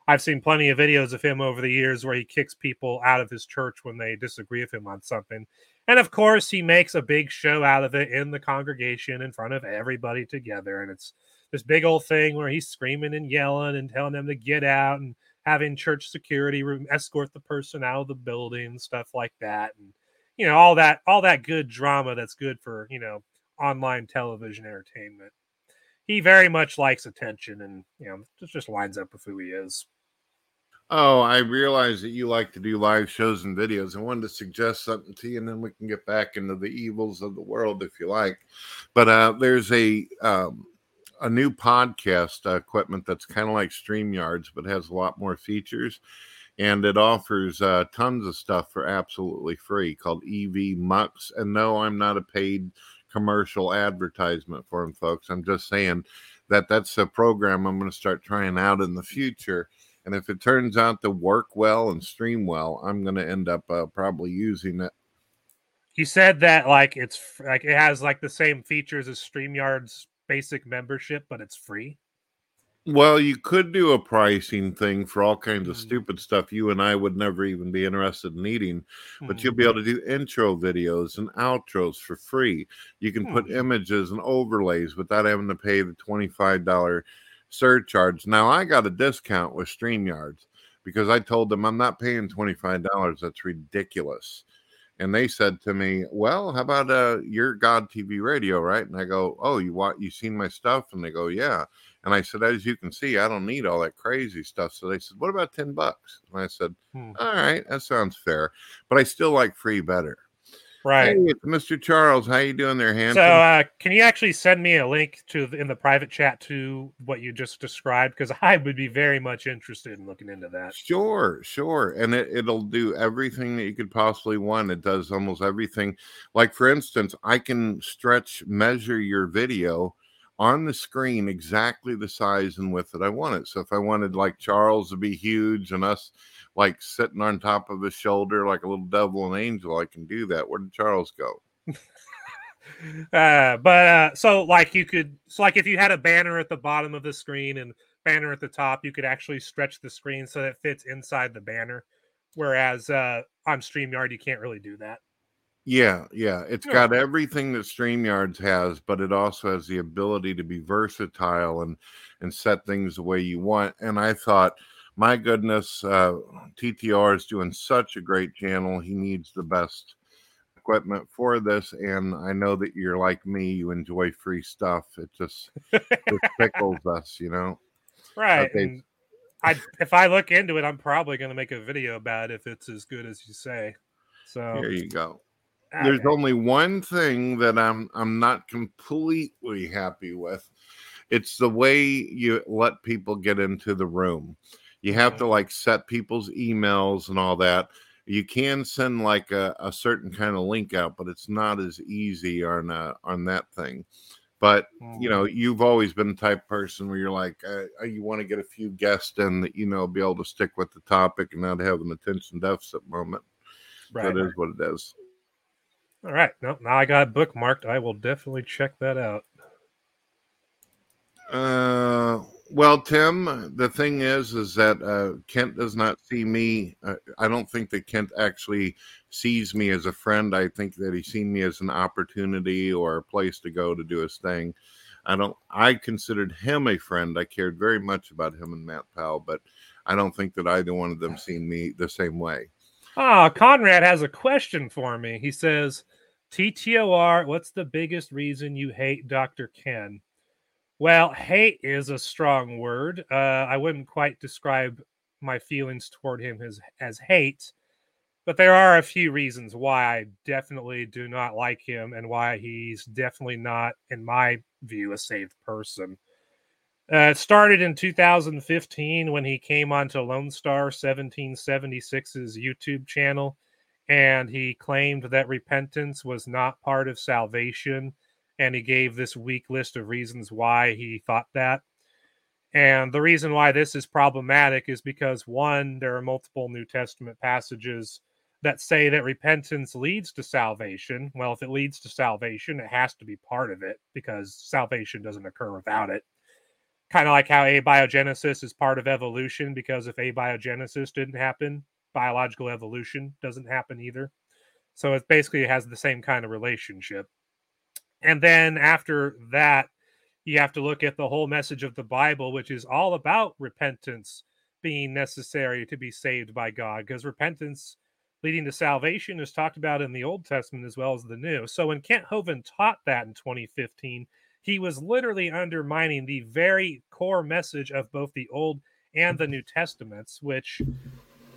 I've seen plenty of videos of him over the years where he kicks people out of his church when they disagree with him on something. And of course, he makes a big show out of it in the congregation in front of everybody together. And it's this big old thing where he's screaming and yelling and telling them to get out and having church security room escort the person out of the building, stuff like that, and you know all that all that good drama that's good for you know online television entertainment. He very much likes attention, and you know just just lines up with who he is. Oh, I realize that you like to do live shows and videos. I wanted to suggest something to you, and then we can get back into the evils of the world if you like. But uh, there's a um, a new podcast uh, equipment that's kind of like StreamYards, but has a lot more features. And it offers uh, tons of stuff for absolutely free called Evmux. And no, I'm not a paid commercial advertisement for them, folks. I'm just saying that that's a program I'm going to start trying out in the future. And if it turns out to work well and stream well, I'm going to end up uh, probably using it. You said that like it's like it has like the same features as StreamYard's basic membership, but it's free? Well, you could do a pricing thing for all kinds of mm. stupid stuff you and I would never even be interested in eating, but mm. you'll be able to do intro videos and outros for free. You can mm. put images and overlays without having to pay the $25 surcharge. Now, I got a discount with StreamYards because I told them I'm not paying $25. That's ridiculous and they said to me, "Well, how about uh your God TV radio, right?" And I go, "Oh, you want you seen my stuff?" And they go, "Yeah." And I said, "As you can see, I don't need all that crazy stuff." So they said, "What about ten bucks?" And I said, hmm. "All right, that sounds fair, but I still like free better." Right. Hey, Mr. Charles. How you doing there, Hampton? So, uh, can you actually send me a link to in the private chat to what you just described? Because I would be very much interested in looking into that. Sure, sure. And it, it'll do everything that you could possibly want. It does almost everything. Like, for instance, I can stretch measure your video on the screen exactly the size and width that I want it. So if I wanted like Charles to be huge and us like sitting on top of his shoulder like a little devil and angel, I can do that. Where did Charles go? uh, but uh, so like you could, so like if you had a banner at the bottom of the screen and banner at the top, you could actually stretch the screen so that it fits inside the banner. Whereas uh, on StreamYard, you can't really do that. Yeah, yeah. It's yeah. got everything that StreamYards has, but it also has the ability to be versatile and and set things the way you want. And I thought, my goodness, uh, TTR is doing such a great channel. He needs the best equipment for this, and I know that you're like me. You enjoy free stuff. It just it tickles us, you know. Right. Okay. I if I look into it, I'm probably going to make a video about it if it's as good as you say. So Here you go. I- There's only one thing that I'm I'm not completely happy with. It's the way you let people get into the room. You have to like set people's emails and all that. You can send like a, a certain kind of link out, but it's not as easy on uh, on that thing. But you know, you've always been the type of person where you're like, uh, you want to get a few guests in that you know be able to stick with the topic and not have an attention deficit moment. right. That is what it is. All right. No, now I got it bookmarked. I will definitely check that out. Uh, well, Tim, the thing is, is that uh, Kent does not see me. Uh, I don't think that Kent actually sees me as a friend. I think that he's seen me as an opportunity or a place to go to do his thing. I don't. I considered him a friend. I cared very much about him and Matt Powell, but I don't think that either one of them seen me the same way. Ah, Conrad has a question for me. He says, TTOR, what's the biggest reason you hate Dr. Kent? Well, hate is a strong word. Uh, I wouldn't quite describe my feelings toward him as, as hate, but there are a few reasons why I definitely do not like him and why he's definitely not, in my view, a saved person. Uh, it started in 2015 when he came onto Lone Star 1776's YouTube channel and he claimed that repentance was not part of salvation. And he gave this weak list of reasons why he thought that. And the reason why this is problematic is because one, there are multiple New Testament passages that say that repentance leads to salvation. Well, if it leads to salvation, it has to be part of it because salvation doesn't occur without it kind of like how abiogenesis is part of evolution because if abiogenesis didn't happen biological evolution doesn't happen either so it basically has the same kind of relationship and then after that you have to look at the whole message of the bible which is all about repentance being necessary to be saved by god because repentance leading to salvation is talked about in the old testament as well as the new so when kent hovind taught that in 2015 he was literally undermining the very core message of both the Old and the New Testaments, which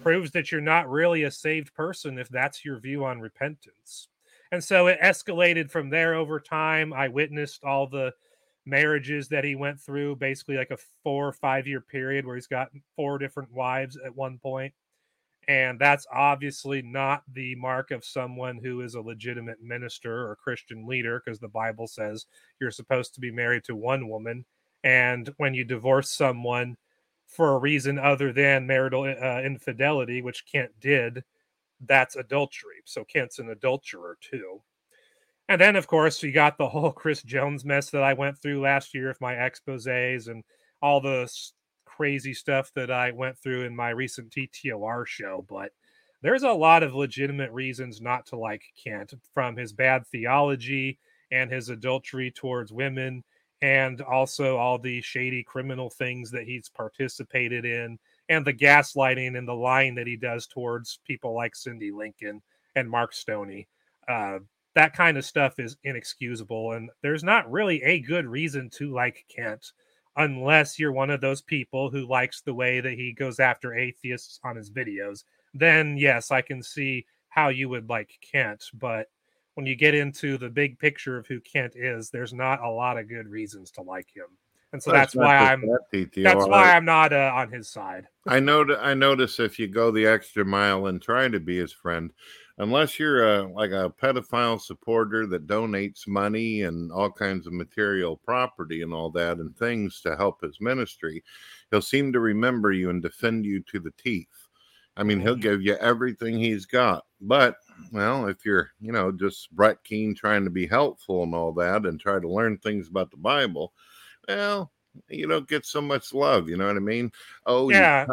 proves that you're not really a saved person if that's your view on repentance. And so it escalated from there over time. I witnessed all the marriages that he went through, basically like a four or five year period where he's got four different wives at one point. And that's obviously not the mark of someone who is a legitimate minister or Christian leader, because the Bible says you're supposed to be married to one woman. And when you divorce someone for a reason other than marital uh, infidelity, which Kent did, that's adultery. So Kent's an adulterer too. And then, of course, you got the whole Chris Jones mess that I went through last year with my exposes and all the crazy stuff that I went through in my recent TTOR show. But there's a lot of legitimate reasons not to like Kent from his bad theology and his adultery towards women, and also all the shady criminal things that he's participated in, and the gaslighting and the lying that he does towards people like Cindy Lincoln and Mark Stoney. Uh, that kind of stuff is inexcusable, and there's not really a good reason to like Kent unless you're one of those people who likes the way that he goes after atheists on his videos. Then, yes, I can see how you would like Kent, but when you get into the big picture of who Kent is, there's not a lot of good reasons to like him. And so Well, that's why I'm that, that's why I'm not uh, on his side. I know. I notice if you go the extra mile and try to be his friend, unless you're a like a pedophile supporter that donates money and all kinds of material property and all that and things to help his ministry, he'll seem to remember you and defend you to the teeth. I mean, he'll give you everything he's got. But well, if you're, you know, just Brett Keane trying to be helpful and all that and try to learn things about the Bible, well, you don't get so much love. You know what I mean? Oh, Yeah.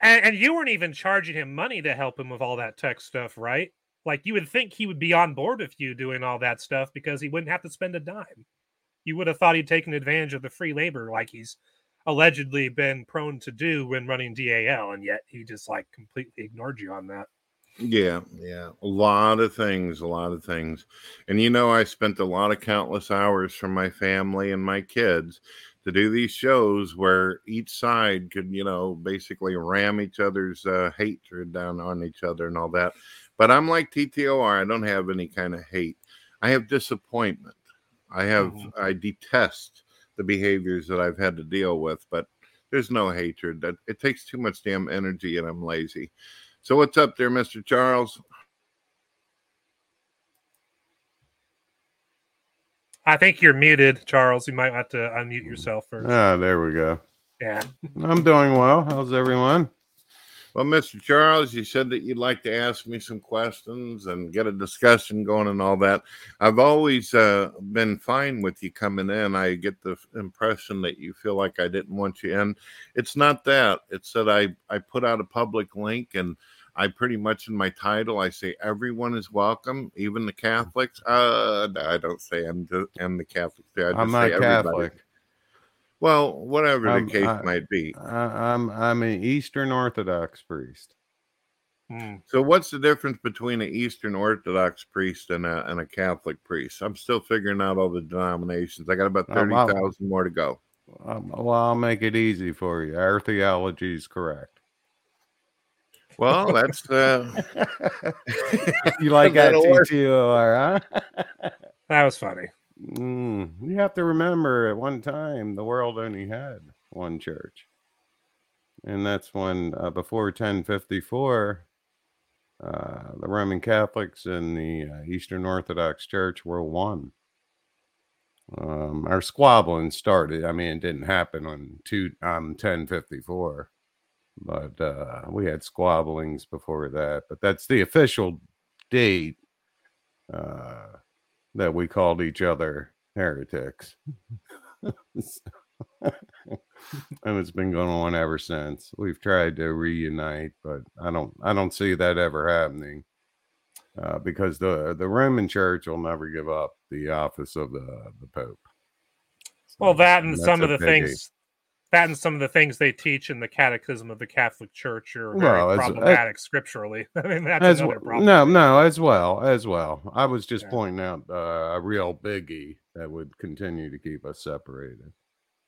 And, and you weren't even charging him money to help him with all that tech stuff, right? Like you would think he would be on board with you doing all that stuff because he wouldn't have to spend a dime. You would have thought he'd taken advantage of the free labor like he's allegedly been prone to do when running DAL, and yet he just like completely ignored you on that. Yeah, yeah. A lot of things, a lot of things. And you know, I spent a lot of countless hours from my family and my kids to do these shows where each side could, you know, basically ram each other's uh, hatred down on each other and all that. But I'm like TTOR, I don't have any kind of hate. I have disappointment. I have, Mhm. I detest the behaviors that I've had to deal with, but there's no hatred. That it takes too much damn energy and I'm lazy. So what's up there, Mr. Charles? I think you're muted, Charles. You might have to unmute yourself first. Ah, there we go. Yeah. I'm doing well. How's everyone? Well, Mr. Charles, you said that you'd like to ask me some questions and get a discussion going and all that. I've always uh, been fine with you coming in. I get the impression that you feel like I didn't want you in. It's not that. It's that I, I put out a public link and I pretty much in my title I say everyone is welcome, even the Catholics. Uh, no, I don't say I'm the, I'm the Catholic. I just I'm say not everybody. Catholic. Well, whatever I'm- the case I- might be. I, I'm I'm an Eastern Orthodox priest. Hmm. So, what's the difference between an Eastern Orthodox priest and a, and a Catholic priest? I'm still figuring out all the denominations. I got about thirty wow. more to go. Um, well, I'll make it easy for you. Our theology is correct. Well, that's uh, you like that That'll. TTOR, huh? That was funny. Mm, you have to remember at one time the world only had one church. And that's when, uh, before 1054, uh, the Roman Catholics and the uh, Eastern Orthodox Church were one. Um, our squabbling started. I mean, it didn't happen on two um, 1054, but uh, we had squabblings before that. But that's the official date uh, that we called each other heretics. and it's been going on ever since. We've tried to reunite, but I don't I don't see that ever happening. Uh, because the the Roman Church will never give up the office of the the Pope. Well, that and that's some of the things, that and some of the things they teach in the Catechism of the Catholic Church are very Well, as- problematic scripturally. I mean, that's as another problem. no, no, as well, as well. I was just Yeah. pointing out uh, a real biggie that would continue to keep us separated.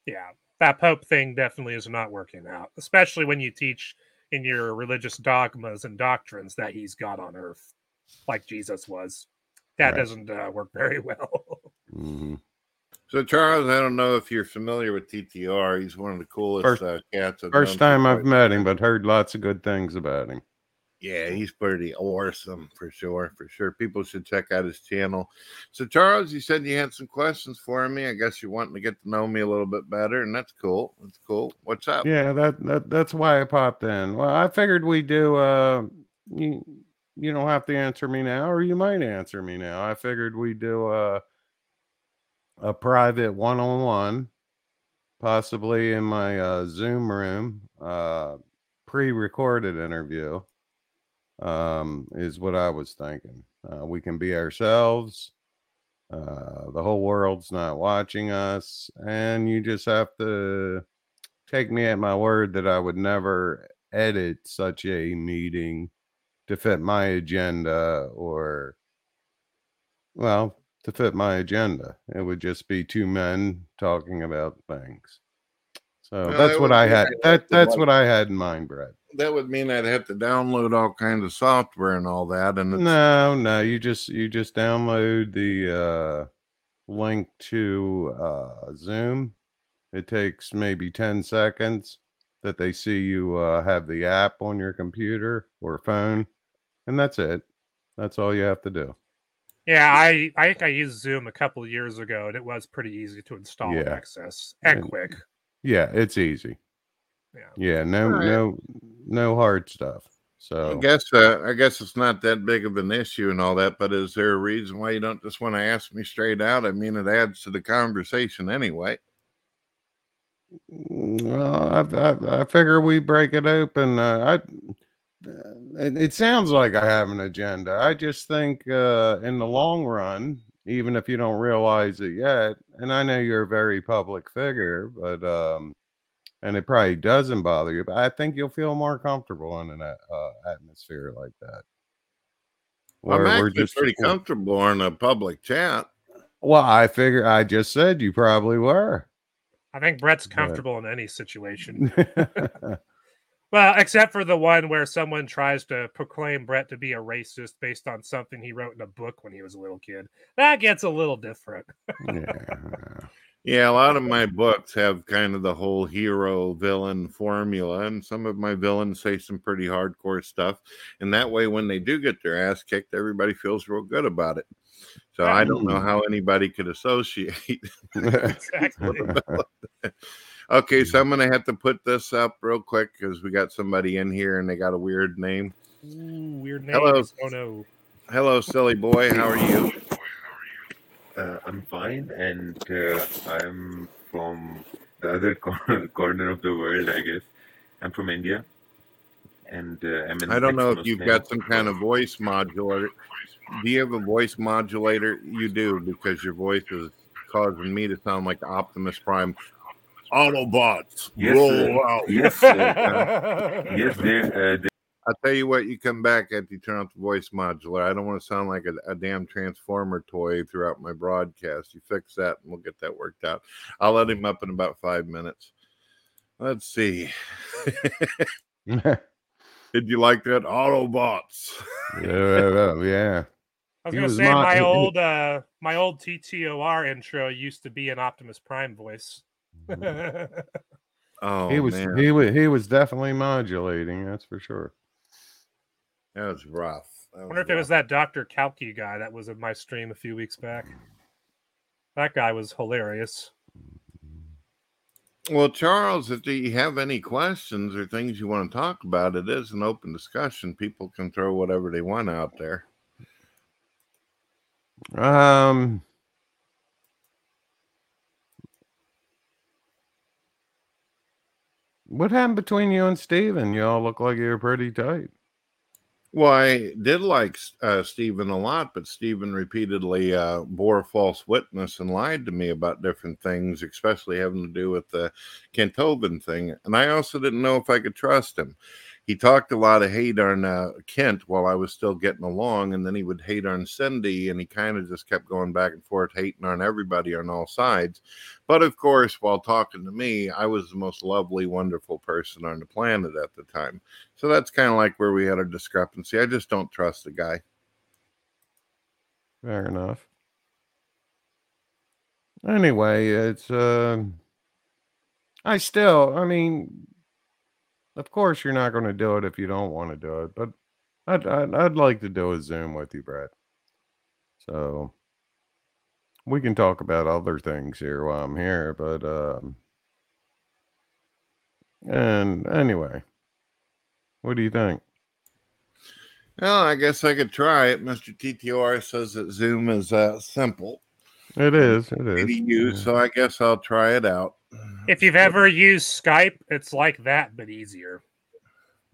yeah, that Pope thing definitely is not working out, especially when you teach in your religious dogmas and doctrines that he's God on earth, like Jesus was. That Right. doesn't uh, work very well. hmm so. Charles, I don't know if you're familiar with TTR. He's one of the coolest First- uh, cats. I've First time I've met him, but heard lots of good things about him. Yeah, he's pretty awesome for sure. For sure, people should check out his channel. So, Charles, you said you had some questions for me. I guess you're wanting to get to know me a little bit better, and that's cool. That's cool. What's up? Yeah, that, that that's why I popped in. Well, I figured we do. Uh, you you don't have to answer me now, or you might answer me now. I figured we do a a private one on one, possibly in my uh, Zoom room, uh, pre recorded interview. Um, is what I was thinking. Uh, we can be ourselves. Uh, the whole world's not watching us, and you just have to take me at my word that I would never edit such a meeting to fit my agenda or, well, to fit my agenda. It would just be two men talking about things. So that's that what I had. That that's what I had in mind, Brett. That would mean I'd have to download all kinds of software and all that. And it's, No, no, you just you just download the uh link to uh Zoom. It takes maybe 10 seconds that they see you uh have the app on your computer or phone, and that's it. That's all you have to do. Yeah, I I think I used Zoom a couple of years ago, and it was pretty easy to install and Yeah. access and And- quick. Yeah, it's easy. Yeah. Yeah, no All right. no no hard stuff. So I guess uh, I guess it's not that big of an issue and all that. But is there a reason why you don't just want to ask me straight out? I mean, it adds to the conversation anyway. Well, I, I, I figure we break it open. Uh, I, it, it sounds like I have an agenda. I just think uh, in the long run, even if you don't realize it yet, and I know you're a very public figure, but um, and it probably doesn't bother you, but I think you'll feel more comfortable in an uh, atmosphere like that. I'm Where actually pretty comfortable in a public chat. Well, I figure I just said you probably were. I think Brett's comfortable in any situation. Well, except for the one where someone tries to proclaim Brett to be a racist based on something he wrote in a book when he was a little kid. That gets a little different. yeah. Yeah, a lot of my books have kind of the whole hero villain formula, and some of my villains say some pretty hardcore stuff. And that way, when they do get their ass kicked, everybody feels real good about it. So I don't know how anybody could associate. exactly. okay, so I'm gonna have to put this up real quick because we got somebody in here and they got a weird name. Ooh, weird name. Hello. Oh no. Hello, silly boy. How are you? Uh, I'm fine, and uh, I'm from the other cor- corner of the world, I guess. I'm from India, and uh, I'm an I don't know if you've got some kind of voice modulator. Do you have a voice modulator? You do because your voice is causing me to sound like Optimus Prime. Autobots, Yes, roll sir. out. Yes, uh, yes, they, uh, they I tell you what, you come back after you turn off the voice modulator. I don't want to sound like a, a damn transformer toy throughout my broadcast. You fix that, and we'll get that worked out. I'll let him up in about five minutes. Let's see. Did you like that? Autobots. yeah, yeah. I was He gonna was say not- my he- old uh my old TTOR intro used to be an Optimus Prime voice. Oh, he was man. he was he was definitely modulating. That's for sure. that was rough. That I wonder if it was that Dr. Kalki guy that was in my stream a few weeks back. That guy was hilarious. Well, Charles, if you have any questions or things you want to talk about, it is an open discussion. People can throw whatever they want out there. Um What happened between you and Steven? You all look like you're pretty tight. Well, I did like uh, Stephen a lot, but Stephen repeatedly uh, bore false witness and lied to me about different things, especially having to do with the Kent Hovind thing. And I also didn't know if I could trust him. He talked a lot of hate on uh, Kent while I was still getting along, and then he would hate on Cindy, and he kind of just kept going back and forth, hating on everybody on all sides. But of course, while talking to me, I was the most lovely, wonderful person on the planet at the time. So that's kind of like where we had a discrepancy. I just don't trust the guy. Fair enough. Anyway, it's uh I still I mean of course you're not going to do it if you don't want to do it, but I'd, I'd I'd like to do a Zoom with you, Brett. So we can talk about other things here while I'm here, but um and anyway, what do you think? Well, I guess I could try it. Mr. TTR says that Zoom is uh, simple It is, it to is. use, so I guess I'll try it out. If you've ever used Skype, it's like that, but easier.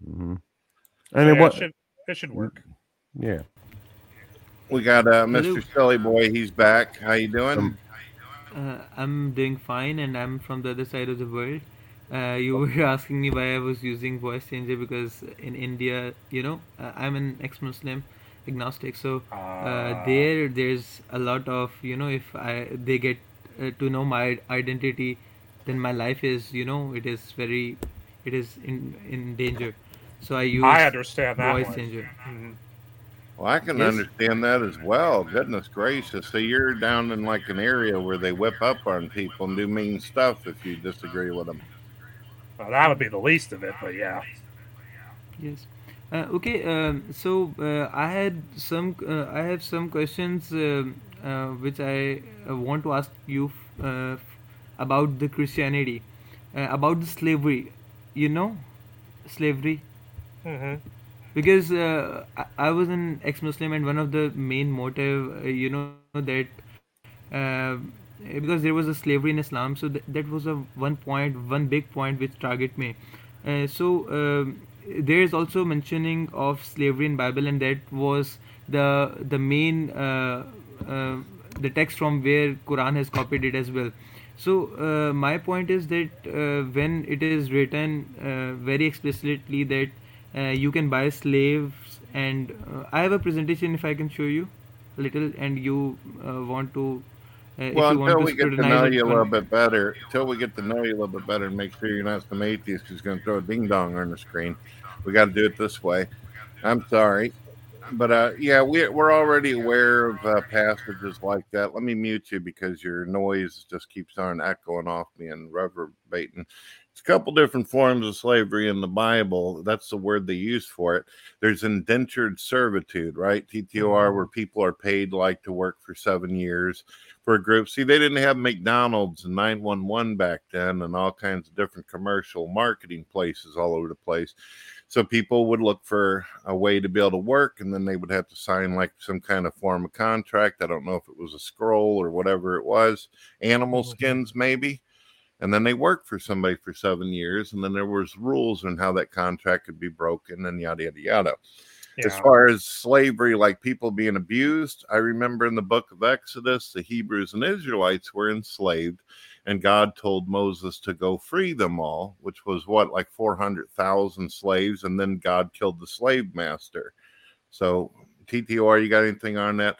hmm So, And it yeah, wa- it, should, it should work. yeah. We got uh, Hello. Mr. Silly Boy. He's back. How you doing? Um, Uh, I'm doing fine, and I'm from the other side of the world. Uh, you were asking me why I was using voice changer because in India, you know, uh, I'm an ex-Muslim, agnostic. So uh, Ah. there, there's a lot of, you know, if I they get uh, to know my identity, then my life is, you know, it is very, it is in in danger. So I use I understand that voice one. changer. Mhm. Well, I can Yes. understand that as well. Goodness gracious. So you're down in like an area where they whip up on people and do mean stuff if you disagree with them. Well, that would be the least of it, but yeah. Yes. Uh, okay. Um, so uh, I had some. Uh, I have some questions um uh, which I uh, want to ask you uh, about the Christianity, uh, about the slavery. You know, slavery. hmm Because uh, I, I was an ex-Muslim, and one of the main motive, uh, you know, that uh, because there was a slavery in Islam, so th- that was a one point, one big point which target me. Uh, so um, there is also mentioning of slavery in Bible, and that was the the main uh, uh, the text from where Quran has copied it as well. So uh, my point is that uh, when it is written uh, very explicitly that uh, you can buy slaves and uh, I have a presentation if I can show you a little, and you uh, want to. Uh, Well, if you want until to we get to know you a little bit better, until we get to know you a little bit better and make sure you're not some atheist who's going to throw a ding dong on the screen, we got to do it this way. I'm sorry. But uh, yeah, we, we're already aware of uh, passages like that. Let me mute you because your noise just keeps on echoing off me and reverberating. It's a couple different forms of slavery in the Bible. That's the word they use for it. There's indentured servitude, right? TTOR, where people are paid like to work for seven years for a group. See, they didn't have McDonald's and 911 back then and all kinds of different commercial marketing places all over the place. So people would look for a way to be able to work and then they would have to sign like some kind of form of contract. I don't know if it was a scroll or whatever it was, animal Mhm. skins maybe. And then they worked for somebody for seven years, and then there was rules on how that contract could be broken and yada yada yada as far as slavery, like people being abused, I remember in the book of Exodus, the Hebrews and Israelites were enslaved, and God told Moses to go free them all, which was what, like 400,000 slaves, and then God killed the slave master. So, TTR, you got anything on that?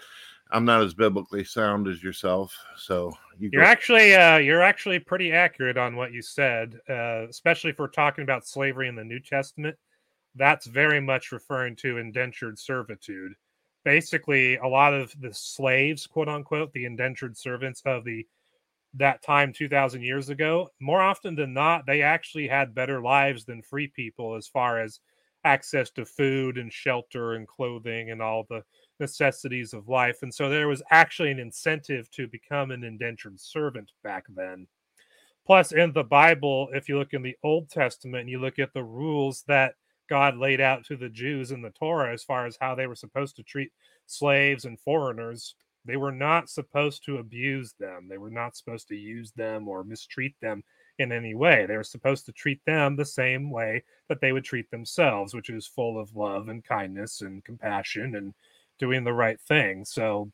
I'm not as biblically sound as yourself, so you You're go. actually uh, you're actually pretty accurate on what you said, uh, especially if we're talking about slavery in the New Testament. That's very much referring to indentured servitude. Basically, a lot of the slaves, quote unquote, the indentured servants of the that time 2000 years ago more often than not they actually had better lives than free people as far as access to food and shelter and clothing and all the necessities of life. And so there was actually an incentive to become an indentured servant back then. Plus in the bible if you look in the old testament and you look at the rules that god laid out to the jews in the torah as far as how they were supposed to treat slaves and foreigners they were not supposed to abuse them. They were not supposed to use them or mistreat them in any way. They were supposed to treat them the same way that they would treat themselves, which is full of love and kindness and compassion and doing the right thing. So,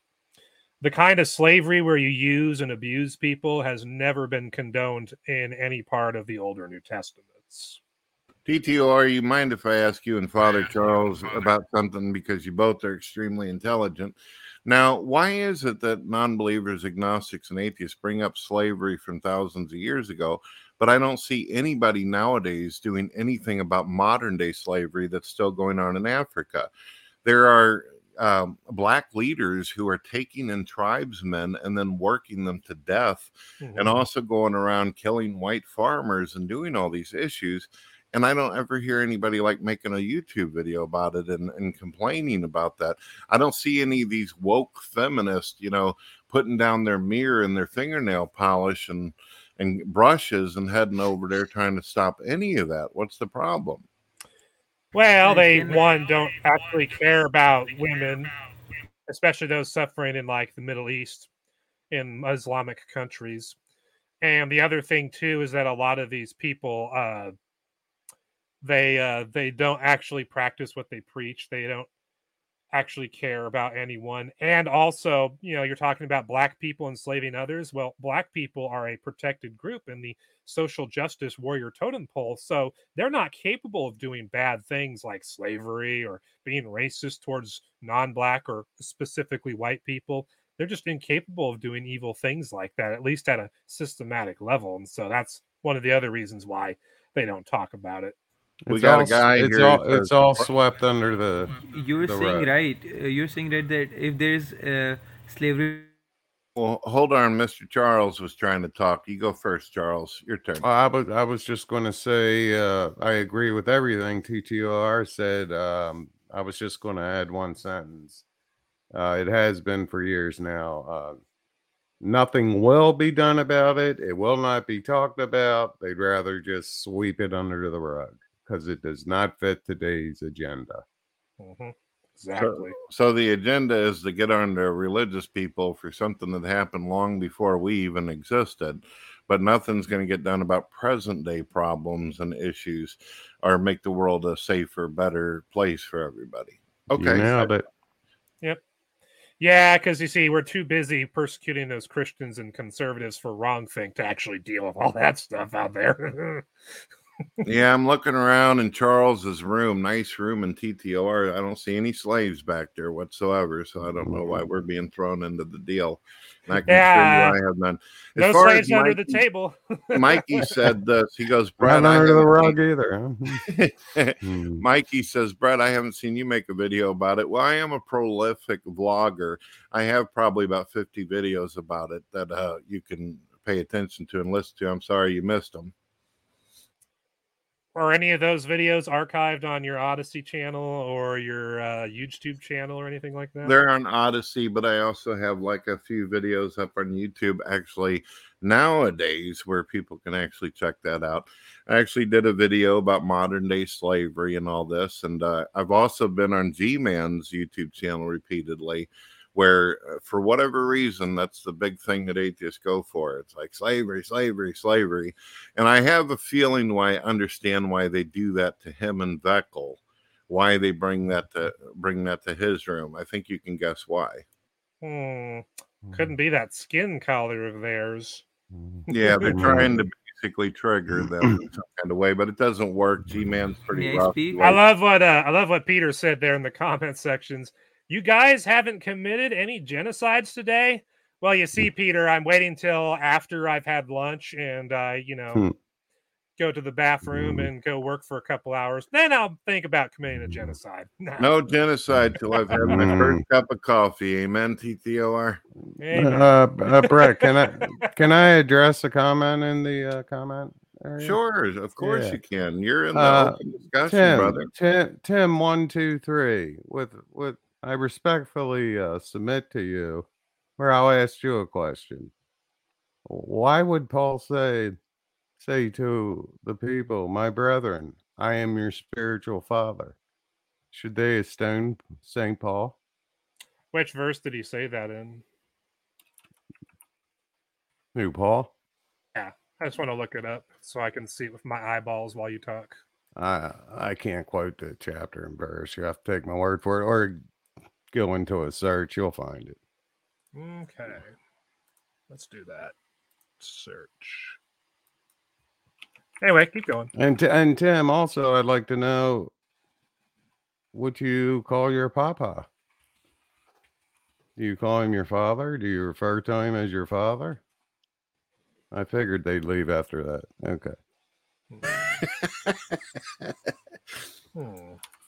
the kind of slavery where you use and abuse people has never been condoned in any part of the older New Testaments. TTR, you mind if I ask you and Father Charles about something because you both are extremely intelligent? Now, why is it that non believers, agnostics, and atheists bring up slavery from thousands of years ago, but I don't see anybody nowadays doing anything about modern day slavery that's still going on in Africa? There are um, black leaders who are taking in tribesmen and then working them to death and also going around killing white farmers and doing all these issues and i don't ever hear anybody like making a youtube video about it and, and complaining about that. I don't see any of these woke feminists you know putting down their mirror and their fingernail polish and and brushes and heading over there trying to stop any of that. What's the problem? Well, they one don't actually care about women, especially those suffering in like the Middle East, in Islamic countries. And the other thing too is that a lot of these people, uh, they uh, they don't actually practice what they preach. They don't actually care about anyone. And also, you know, you're talking about black people enslaving others. Well, black people are a protected group in the social justice warrior totem pole. So they're not capable of doing bad things like slavery or being racist towards non black or specifically white people. They're just incapable of doing evil things like that, at least at a systematic level. And so that's one of the other reasons why they don't talk about it. We It's got a guy it's here all, it's all swept under the You're the saying rug. right. Uh, you're saying right that if there's uh, slavery well hold on mr charles was trying to talk you go first charles your turn Well, I was I was just going to say uh, I agree with everything TTOR said. Um, I was just going to add one sentence. Uh, it has been for years now. Uh, nothing will be done about it. It will not be talked about. They'd rather just sweep it under the rug because it does not fit today's agenda. Mhm. Exactly. So the agenda is to get on to religious people for something that happened long before we even existed, but nothing's going to get done about present day problems and issues or make the world a safer, better place for everybody. You Okay. nailed it. Yeah, because you see, we're too busy persecuting those Christians and conservatives for wrong thing to actually deal with all that stuff out there. yeah, I'm looking around in Charles's room, nice room in TTR. I don't see any slaves back there whatsoever, so I don't know why we're being thrown into the deal. And I can Yeah. assure you I have none. As No far slaves as under the table. Mikey said this. He goes, Right Brett, I under the rug either. huh? seen-" Hmm. Mikey says, Brett, I haven't seen you make a video about it. Well, I am a prolific vlogger. I have probably about 50 videos about it that uh, you can pay attention to and listen to. I'm sorry you missed them. Are any of those videos archived on your Odysee channel or your uh, YouTube channel or anything like that? They're on Odysee, but I also have like a few videos up on YouTube actually nowadays where people can actually check that out. I actually did a video about modern day slavery and all this, and uh, I've also been on G Man's YouTube channel repeatedly. Where, uh, for whatever reason, that's the big thing that atheists go for. It's like slavery, slavery, slavery. And I have a feeling why I understand why they do that to him and Veckel why they bring that to bring that to his room. I think you can guess why. Hmm. Couldn't be that skin color of theirs. Yeah, they're trying to basically trigger them in some kind of way, but it doesn't work. G Man's pretty I rough. I love what uh, I love what Peter said there in the comment sections. You guys haven't committed any genocides today. Well, you see, Peter, I'm waiting till after I've had lunch and uh, you know Hmm. go to the bathroom Hmm. and go work for a couple hours. Then I'll think about committing a genocide. Nah. no genocide till I've had my Mm. first cup of coffee. Amen. TTOR. Amen. Uh, uh, Brett, can I can I address a comment in the uh, comment area? Sure, of course Yeah. you can. You're in the Uh, open discussion, Tim, brother. Tim, Tim, one, two, three. With with, I respectfully uh, submit to you, where I'll ask you a question. Why would Paul say, say to the people, my brethren, I am your spiritual father? Should they stone Saint Paul? Which verse did he say that in? Who, Paul? Yeah, I just want to look it up so I can see it with my eyeballs while you talk. I I can't quote the chapter and verse. You have to take my word for it, or go into a search. You'll find it. Okay. Let's do that. Search. Anyway, keep going. And t- and Tim, also, I'd like to know what you call your papa. Do you call him your father? Do you refer to him as your father? I figured they'd leave after that. Okay. Hmm. See.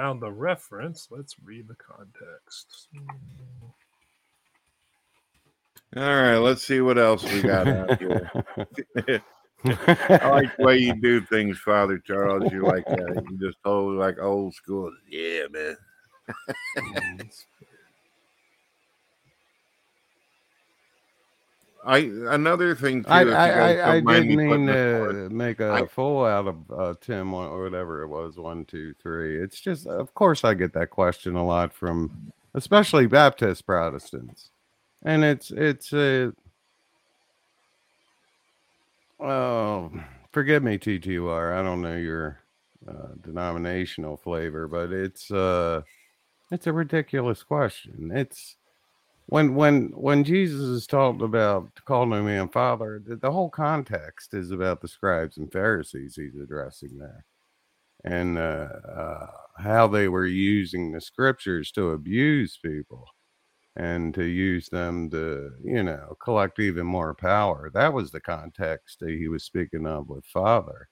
Found the reference. Let's read the context. All right, let's see what else we got out here. I like the way you do things, Father Charles. You like that. You just totally like old school. Yeah, man. Mm-hmm. I another thing too. I I, I, I didn't mean to make a I- fool out of uh, Tim or or whatever it was. One, two, three. It's just, of course, I get that question a lot from, especially Baptist Protestants, and it's it's a. Oh, forgive me, TTR. I don't know your uh, denominational flavor, but it's uh, it's a ridiculous question. It's when when when Jesus is talking about calling a man father, the, the whole context is about the scribes and Pharisees he's addressing there, and uh, uh, how they were using the scriptures to abuse people and to use them to you know collect even more power. That was the context that he was speaking of with father.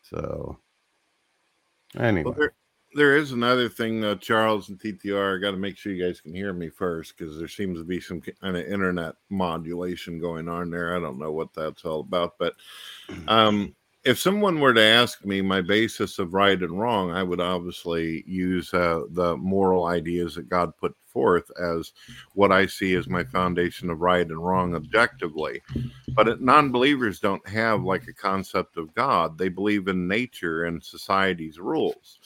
So anyway. Well, there, there is another thing, though, Charles and TTR. I got to make sure you guys can hear me first because there seems to be some kind of internet modulation going on there. I don't know what that's all about, but um, if someone were to ask me my basis of right and wrong, I would obviously use uh, the moral ideas that God put forth as what I see as my foundation of right and wrong objectively. But non-believers don't have like a concept of God; they believe in nature and society's rules.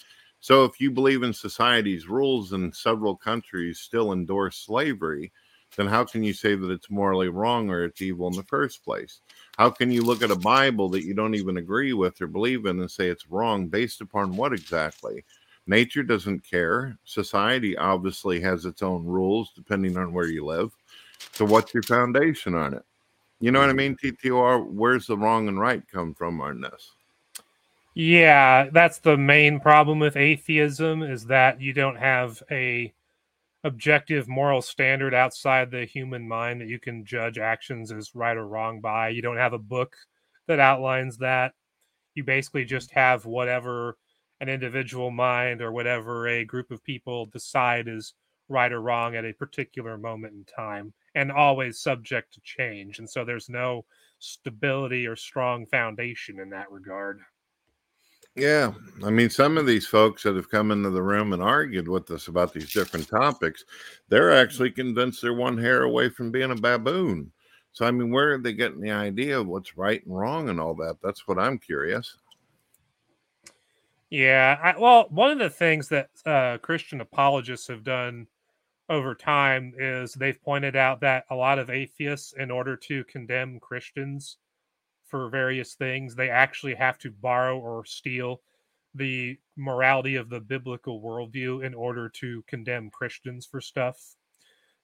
So if you believe in society's rules and several countries still endorse slavery, then how can you say that it's morally wrong or it's evil in the first place? How can you look at a Bible that you don't even agree with or believe in and say it's wrong based upon what exactly? Nature doesn't care. Society obviously has its own rules depending on where you live. So what's your foundation on it? You know what I mm-hmm. mean? TTR, where's the wrong and right come from on this? Yeah, that's the main problem with atheism is that you don't have a objective moral standard outside the human mind that you can judge actions as right or wrong by. You don't have a book that outlines that. You basically just have whatever an individual mind or whatever a group of people decide is right or wrong at a particular moment in time and always subject to change. And so there's no stability or strong foundation in that regard. Yeah. I mean, some of these folks that have come into the room and argued with us about these different topics, they're actually convinced they're one hair away from being a baboon. So, I mean, where are they getting the idea of what's right and wrong and all that? That's what I'm curious. Yeah. I, well, one of the things that uh, Christian apologists have done over time is they've pointed out that a lot of atheists, in order to condemn Christians for various things, they actually have to borrow or steal the morality of the biblical worldview in order to condemn Christians for stuff.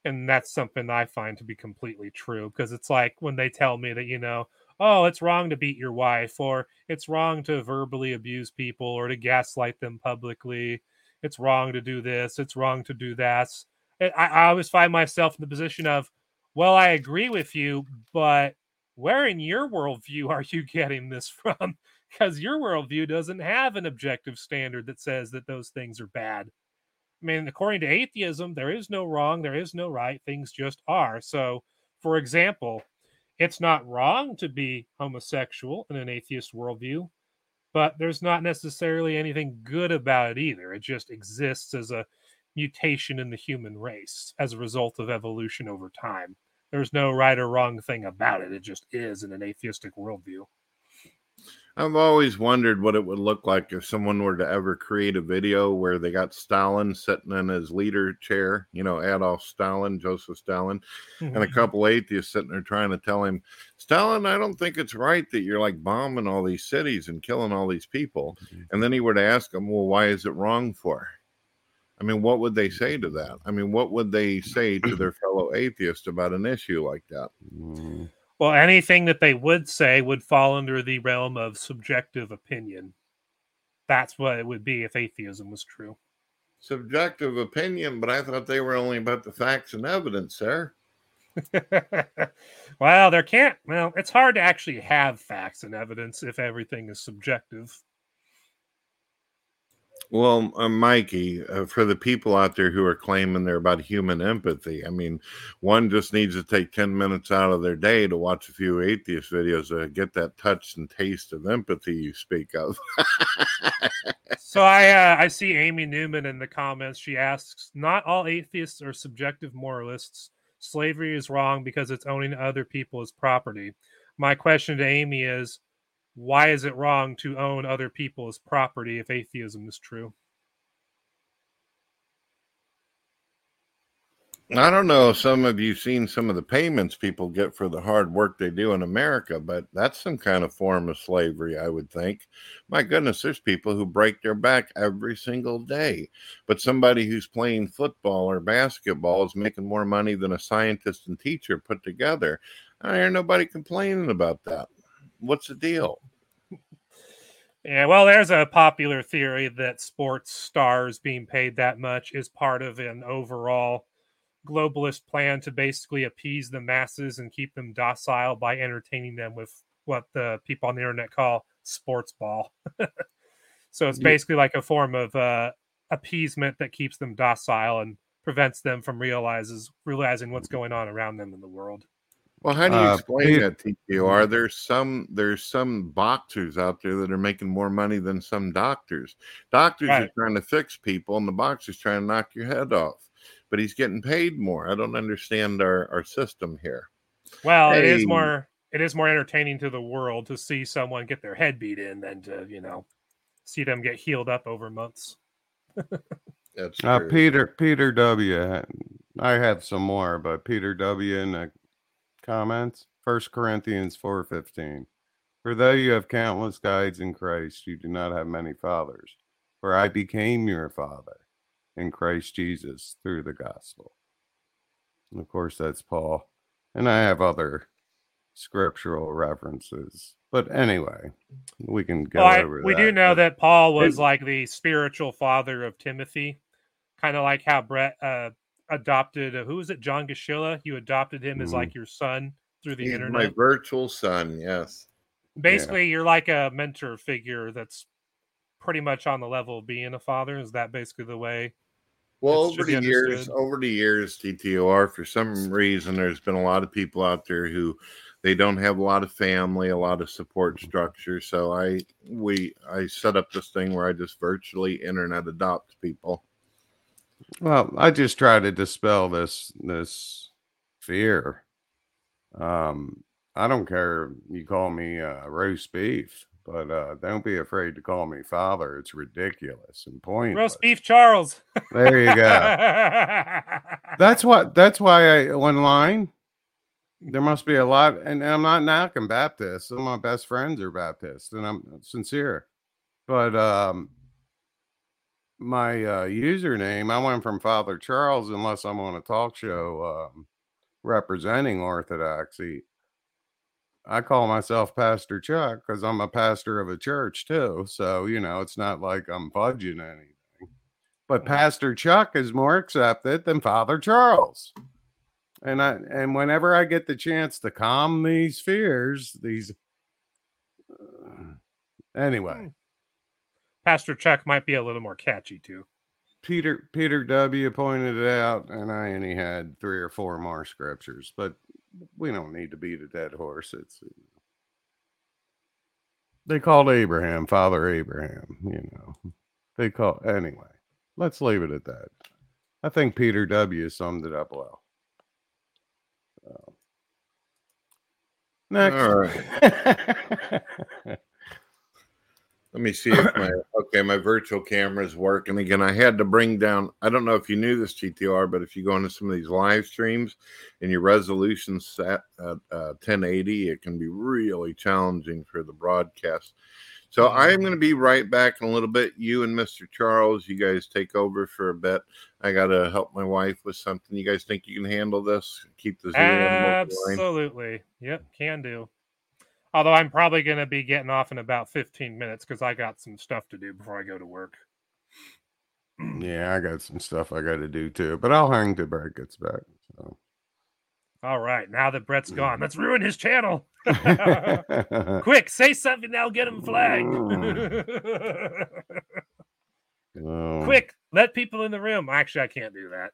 And that's something I find to be completely true because it's like when they tell me that, you know, oh, it's wrong to beat your wife, or it's wrong to verbally abuse people or to gaslight them publicly. It's wrong to do this. It's wrong to do that. I, I always find myself in the position of, well, I agree with you, but where in your worldview are you getting this from? Because your worldview doesn't have an objective standard that says that those things are bad. I mean, according to atheism, there is no wrong, there is no right, things just are. So, for example, it's not wrong to be homosexual in an atheist worldview, but there's not necessarily anything good about it either. It just exists as a mutation in the human race as a result of evolution over time. There's no right or wrong thing about it. It just is in an atheistic worldview. I've always wondered what it would look like if someone were to ever create a video where they got Stalin sitting in his leader chair, you know, Adolf Stalin, Joseph Stalin, mm-hmm. and a mm-hmm. couple atheists sitting there trying to tell him, Stalin, I don't think it's right that you're like bombing all these cities and killing all these people. Mm-hmm. And then he were to ask him, well, why is it wrong for? I mean, what would they say to that? I mean, what would they say to their fellow atheists about an issue like that? Mm. Well, anything that they would say would fall under the realm of subjective opinion. That's what it would be if atheism was true. Subjective opinion, but I thought they were only about the facts and evidence, sir. well, there can't. Well, it's hard to actually have facts and evidence if everything is subjective. Well, uh, Mikey, uh, for the people out there who are claiming they're about human empathy, I mean, one just needs to take 10 minutes out of their day to watch a few atheist videos to get that touch and taste of empathy you speak of. so I uh, I see Amy Newman in the comments. She asks, "Not all atheists are subjective moralists. Slavery is wrong because it's owning other people as property." My question to Amy is, why is it wrong to own other people as property if atheism is true? I don't know some of you seen some of the payments people get for the hard work they do in America, but that's some kind of form of slavery, I would think. My goodness, there's people who break their back every single day, but somebody who's playing football or basketball is making more money than a scientist and teacher put together. I hear nobody complaining about that what's the deal? Yeah, well, there's a popular theory that sports stars being paid that much is part of an overall globalist plan to basically appease the masses and keep them docile by entertaining them with what the people on the internet call sports ball. so it's basically like a form of uh, appeasement that keeps them docile and prevents them from realizes realizing what's going on around them in the world. Well, how do you uh, explain uh, that, TTR? There's some there's some boxers out there that are making more money than some doctors. Doctors right. are trying to fix people, and the boxer's trying to knock your head off. But he's getting paid more. I don't understand our, our system here. Well, hey. it is more it is more entertaining to the world to see someone get their head beat in than to you know see them get healed up over months. That's uh, Peter Peter W. I had some more, but Peter W. in the comments. First Corinthians 4:15. For though you have countless guides in Christ, you do not have many fathers. For I became your father in Christ Jesus through the gospel. And of course, that's Paul. And I have other scriptural references. But anyway, we can go Well, I- we that. do know that Paul was like the spiritual father of Timothy, kind of like how Brett uh, adopted. Uh, who was it? John Gashilla. You adopted him as Mhm. like your son through the He's internet. my virtual son. Yes. Basically, you're like a mentor figure that's pretty much on the level of being a father. Is that basically the way? Well, over the years, over the years, TTOR, for some reason, there's been a lot of people out there who they don't have a lot of family, a lot of support structure. So I we I set up this thing where I just virtually internet adopt people. Well, I just try to dispel this this fear. Um, I don't care you call me uh, roast beef, but uh, don't be afraid to call me father. It's ridiculous and pointless. Roast beef, Charles. There you go. That's what. That's why I online. There must be a lot, and I'm not knocking Baptists. Some of my best friends are Baptists, and I'm sincere. But um, my uh, username, I went from Father Charles, unless I'm on a talk show um, representing Orthodoxy. I call myself Pastor Chuck because I'm a pastor of a church too. So you know, it's not like I'm fudging anything. But Pastor Chuck is more accepted than Father Charles. And I and whenever I get the chance to calm these fears, these uh, anyway, Pastor Chuck might be a little more catchy too. Peter Peter W pointed it out, and I only had three or four more scriptures, but we don't need to beat a dead horse. It's they called Abraham Father Abraham, you know. They call anyway. Let's leave it at that. I think Peter W summed it up well. So. Next. All right. Let me see if my okay, my virtual camera is working again. I had to bring down. I don't know if you knew this GTR, but if you go into some of these live streams and your resolution set at uh, 1080, it can be really challenging for the broadcast. So I'm going to be right back in a little bit. You and Mr. Charles, you guys take over for a bit. I got to help my wife with something. You guys think you can handle this? Keep the line? Absolutely. Yep, can do. Although I'm probably going to be getting off in about 15 minutes because I got some stuff to do before I go to work. Mm, yeah, I got some stuff I got to do too, but I'll hang till Brett gets back. So. All right, now that Brett's gone, mm-hmm. let's ruin his channel. Quick, say something that'll get him flagged. Oh, Quick, let people in the room. Actually, I can't do that.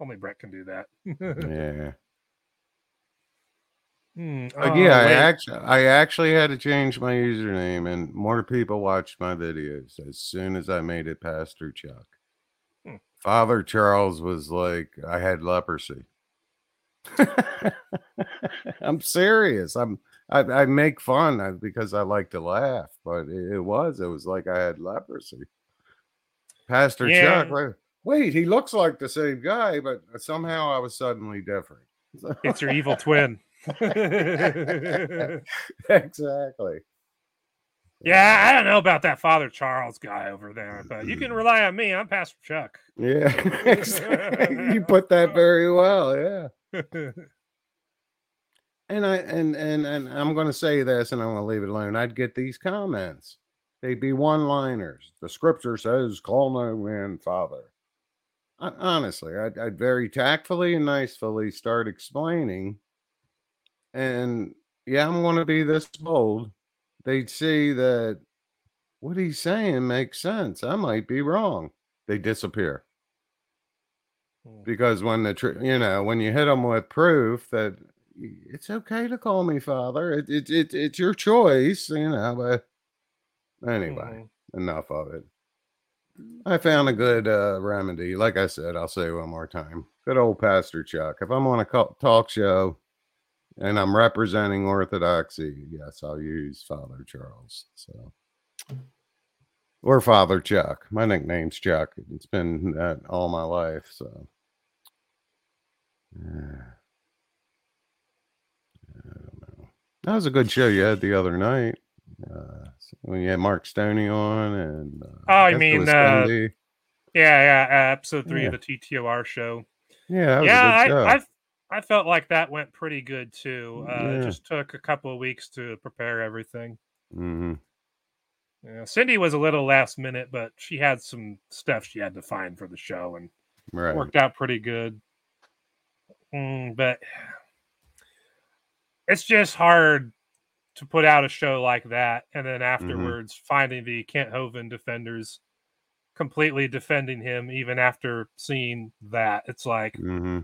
Only Brett can do that. Yeah. Hmm, oh, yeah, I actually I actually had to change my username and more people watched my videos as soon as I made it Pastor Chuck. Hmm. Father Charles was like I had leprosy. I'm serious. I'm I, I make fun uh, because I like to laugh, but it, it was it was like I had leprosy. Pastor Chuck, Yeah. wait, wait, he looks like the same guy, but somehow I was suddenly different. it's your evil twin. exactly. yeah, I don't know about that Father Charles guy over there, but you can mm. rely on me. I'm Pastor Chuck. Yeah, exactly. you put that very well. Yeah. And I and and and I'm going to say this, and I'm going to leave it alone. I'd get these comments. They'd be one-liners. The scripture says, "Call no man father." I, honestly, I'd, I'd very tactfully and nicely start explaining. And yeah, I'm going to be this bold. They'd see that what he's saying makes sense. I might be wrong. They disappear Hmm. because when the tr- you know when you hit them with proof that it's okay to call me father it, it, it it's your choice you know but anyway Mhm. enough of it i found a good uh remedy like i said i'll say one more time good old pastor chuck if i'm on a talk show and i'm representing orthodoxy yes i'll use father charles so or father chuck my nickname's chuck it's been that all my life so yeah. I don't know. That was a good show you had the other night. Uh, when you had Mark Stoney on, and uh, Oh, I it mean, uh, Yeah, yeah. Uh, episode three Yeah. of the TTOR show. yeah, that was yeah, a I, good show. I've I felt like that went pretty good too. Uh, It just took a couple of weeks to prepare everything. hmm Yeah, Cindy was a little last minute, but she had some stuff she had to find for the show and Right. worked out pretty good. Mm, but it's just hard to put out a show like that and then afterwards finding the Kent Hovind defenders completely defending him even after seeing that. It's like hmm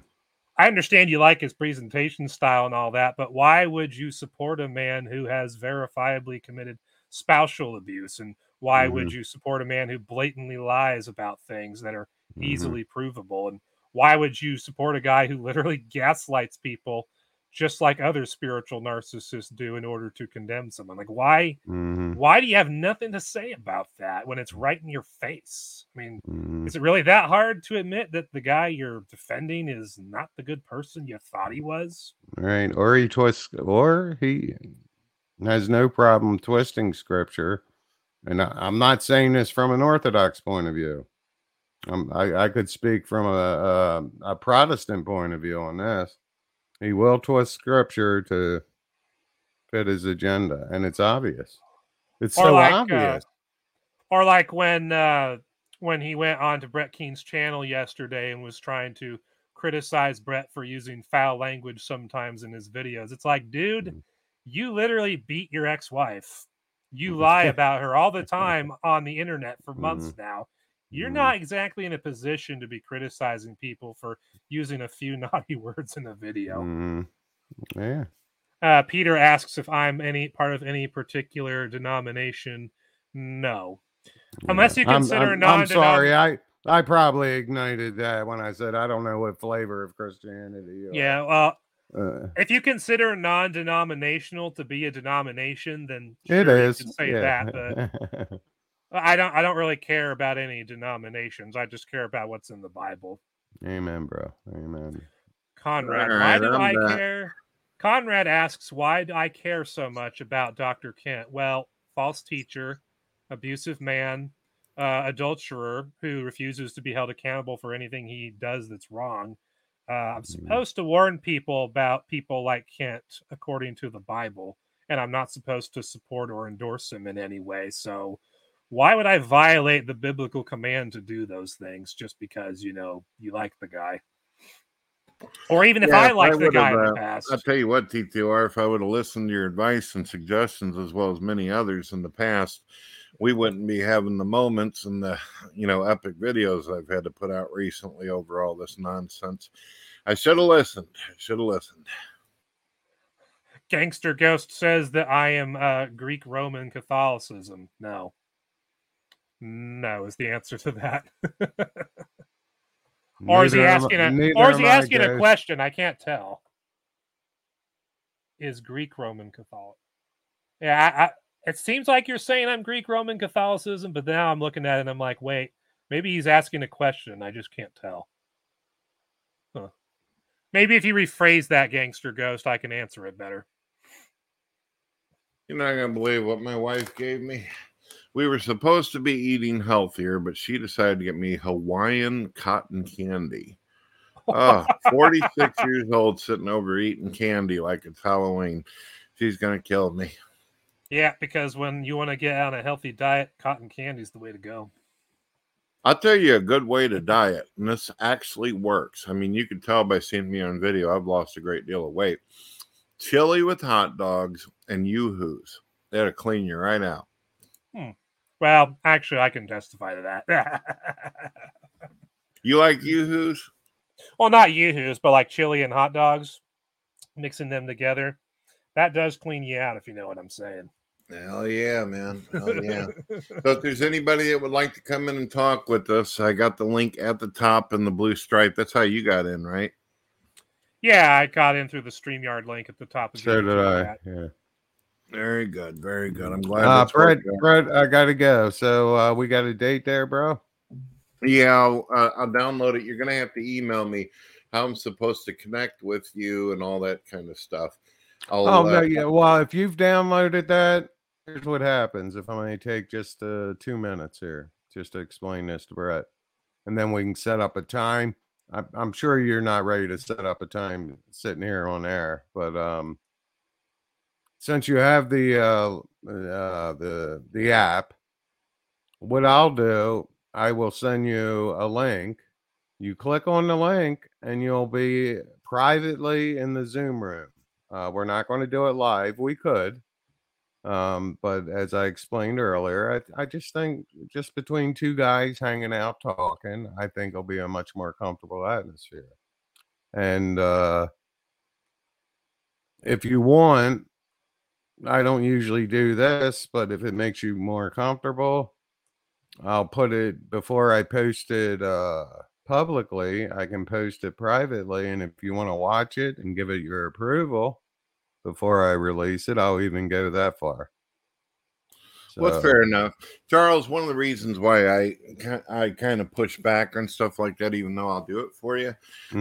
I understand you like his presentation style and all that, but why would you support a man who has verifiably committed spousal abuse? And why would you support a man who blatantly lies about things that are Mm-hmm. easily provable? And why would you support a guy who literally gaslights people just like other spiritual narcissists do in order to condemn someone? Like, why? hmm Why do you have nothing to say about that when it's right in your face? I mean, hmm is it really that hard to admit that the guy you're defending is not the good person you thought he was? Right. Or he twists, or he has no problem twisting scripture. And I, I'm not saying this from an Orthodox point of view. I, I could speak from a, a, a Protestant point of view on this. He will twist scripture to fit his agenda, and it's obvious. It's Or so like, uh, obvious. Or like when uh when he went on to Brett Keane's channel yesterday and was trying to criticize Brett for using foul language sometimes in his videos. It's like, dude, Mm. you literally beat your ex-wife. You lie about her all the time on the internet for months now. You're Mhm. not exactly in a position to be criticizing people for using a few naughty words in a video. Mhm. Yeah. Uh, Peter asks if I'm any part of any particular denomination. No, unless you I'm- consider I'm, non. I'm sorry. I I probably ignited that when I said I don't know what flavor of Christianity. Yeah, well, Uh, if you consider non-denominational to be a denomination, then it sure, you can say yeah. that. But I don't. I don't really care about any denominations. I just care about what's in the Bible. Amen, bro. Amen. Conrad, All why do I'm I back. care? Conrad asks, why do I care so much about Dr. Kent? Well, false teacher, abusive man, uh, adulterer who refuses to be held accountable for anything he does that's wrong. Uh, I'm supposed to warn people about people like Kent according to the Bible, and I'm not supposed to support or endorse him in any way. So, why would I violate the biblical command to do those things just because you know you like the guy? Or even if Yeah, I like the guy in the uh, past. I'll tell you what, TTR, if I would have listened to your advice and suggestions as well as many others in the past, we wouldn't be having the moments and the you know epic videos I've had to put out recently over all this nonsense. I should have listened. I should have listened. Gangster Ghost says that I am uh, Greek Roman Catholicism. No. No is the answer to that. or is he Neither am- asking a or is he asking a question? I can't tell. Is Greek Roman Catholic? Yeah, I, I, it seems like you're saying I'm Greek Roman Catholicism, but now I'm looking at it and I'm like, wait, maybe he's asking a question. I just can't tell. Huh. Maybe if you rephrase that gangster ghost, I can answer it better. You're not gonna believe what my wife gave me. We were supposed to be eating healthier, but she decided to get me Hawaiian cotton candy. Oh, 46 years old, sitting over eating candy like it's Halloween. She's gonna kill me. Yeah, because when you want to get on a healthy diet, cotton candy is the way to go. I'll tell you a good way to diet, and this actually works. I mean, you can tell by seeing me on video, I've lost a great deal of weight. Chili with hot dogs and yoo-hoos. That'll clean you right out. Well, actually, I can testify to that. You like yoo-hoos? well, not yoo-hoos, but like chili and hot dogs, mixing them together. That does clean you out, if you know what I'm saying. Hell yeah, man. Hell yeah. so if there's anybody that would like to come in and talk with us, I got the link at the top in the blue stripe. That's how you got in, right? yeah, I got in through the StreamYard link at the top of the So did I. Yeah. Very good. Very good. I'm glad Uh. Brett, I gotta go. So uh, we got a date there, bro. Yeah, I'll, uh, I'll download it. You're to have to email me how I'm supposed to connect with you and all that kind of stuff. I'll, Oh no, uh, yeah. Well, if you've downloaded that, here's what happens. If I may take just uh, two minutes here, just to explain this to Brett, and then we can set up a time. I, I'm sure you're not ready to set up a time sitting here on air, but um, since you have the uh, uh, the the app, what I'll do, I will send you a link. You click on the link, and you'll be privately in the Zoom room. Uh, we're not going to do it live. We could, um, but as I explained earlier, I, I just think just between two guys hanging out talking, I think it'll be a much more comfortable atmosphere. And uh, if you want, I don't usually do this, but if it makes you more comfortable, I'll put it before I post it uh, publicly. I can post it privately, and if you want to watch it and give it your approval before I release it, I'll even go that far. Well, fair enough, Charles. One of the reasons why I I kind of push back on stuff like that, even though I'll do it for you,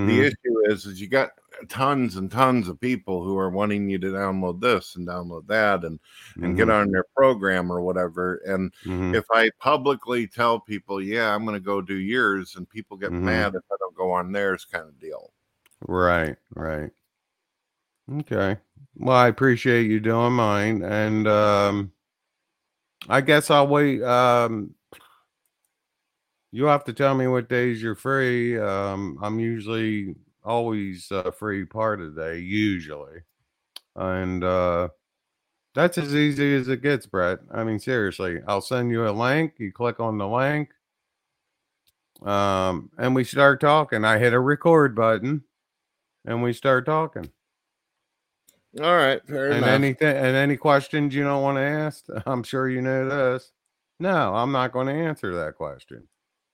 the Mhm. issue is is you got tons and tons of people who are wanting you to download this and download that and and get Mhm. on their program or whatever. And Mhm. if I publicly tell people, yeah, I'm going to go do yours, and people get Mhm. mad if I don't go on theirs, kind of deal. Right, right. Okay. Well, I appreciate you doing mine, and um, I guess I'll wait. Um, you have to tell me what days you're free. Um, I'm usually always uh, free part of the day, usually, and uh, that's as easy as it gets, Brett. I mean, seriously, I'll send you a link. You click on the link, um, and we start talking. I hit a record button and we start talking. All right, fair and enough. anything and any questions you don't want to ask, I'm sure you know this. No, I'm not going to answer that question.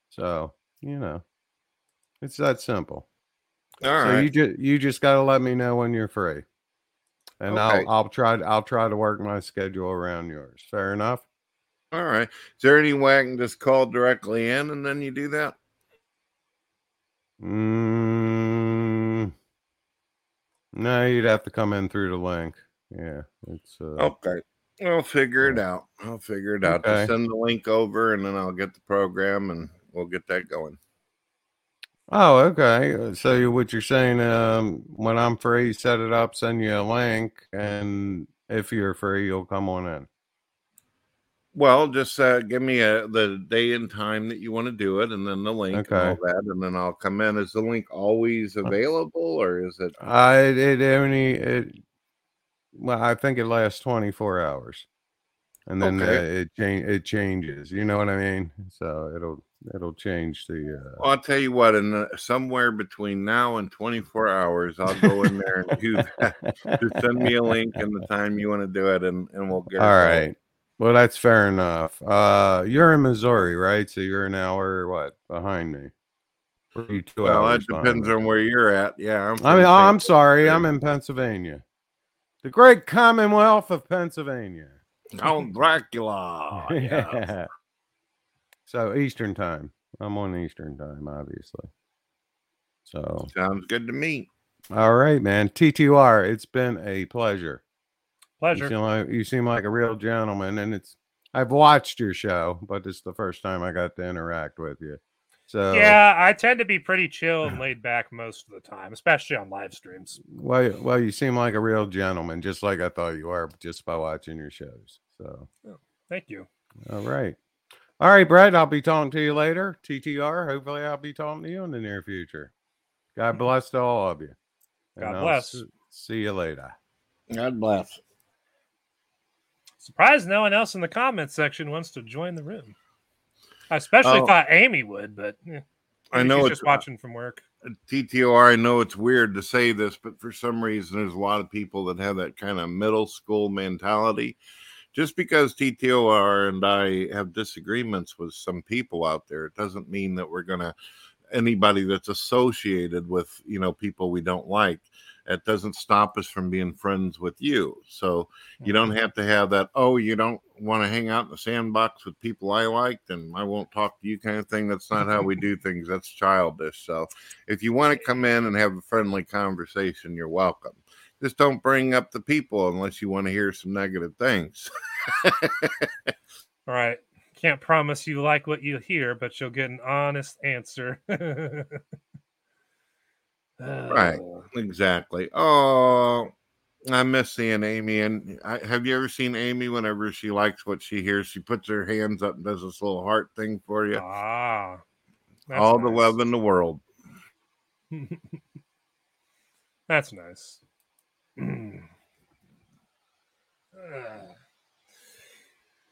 So, you know, it's that simple. All so right. you just you just got to let me know when you're free. And Okay. I'll I'll try to, I'll try to work my schedule around yours. Fair enough? All right. Is there any way I can just call directly in and then you do that? Mm, no, you'd have to come in through the link. Yeah, it's uh, Okay. I'll figure it out. I'll figure it out. Okay. Just send the link over and then I'll get the program and we'll get that going. Oh, okay. Uh, So you- what you're saying, um, when I'm free, set it up, send you a link, and if you're free, you'll come on in. Well, just uh, give me a, the day and time that you want to do it and then the link and all that. And then I'll come in. Is the link always available or is it? I it, it only it well, I think it lasts 24 hours, and then Okay. uh, it change it changes. You know what I mean? So it'll it'll change the. Uh, Well, I'll tell you what, in the, somewhere between now and 24 hours, I'll go in there and do that. Just send me a link and the time you want to do it, and, and we'll get it All going. right. Well, that's fair enough. Uh, you're in Missouri, right? So you're an hour what behind me? Or you two Well, that hours behind depends on where you're at. Yeah. I'm I mean, oh, I'm sorry. I'm in Pennsylvania, the great Commonwealth of Pennsylvania. Count Dracula. Yeah. Yeah. So Eastern time. I'm on Eastern time, obviously. So, Sounds good to me. all right, man. TTR, it's been a pleasure. Pleasure. You seem like you seem like a real gentleman, and it's I've watched your show, but it's the first time I got to interact with you. So Yeah, I tend to be pretty chill and laid back most of the time, especially on live streams. Well, well, you seem like a real gentleman, just like I thought you were, just by watching your shows. So, oh, Thank you. all right, all right, Brett. I'll be talking to you later. TTR. Hopefully, I'll be talking to you in the near future. God bless to all of you. God I'll bless. see you later. God bless. Surprised no one else in the comments section wants to join the room. I especially Oh. thought Amy would, but eh, I maybe know she's it's just watching from work. TTR. I know it's weird to say this, but for some reason, there's a lot of people that have that kind of middle school mentality. Just because TTOR and I have disagreements with some people out there, it doesn't mean that we're gonna anybody that's associated with you know people we don't like. It doesn't stop us from being friends with you. So you don't mm-hmm. have to have that. Oh, you don't want to hang out in the sandbox with people I liked, and I won't talk to you kind of thing. That's not how we do things. That's childish. So if you want to come in and have a friendly conversation, you're welcome. Just don't bring up the people unless you want to hear some negative things. All right. Can't promise you like what you hear, but you'll get an honest answer. Right. Exactly. Oh, I miss seeing Amy. And I, have you ever seen Amy? Whenever she likes what she hears, she puts her hands up and does this little heart thing for you. Ah. All the love in the world. That's nice. Uh,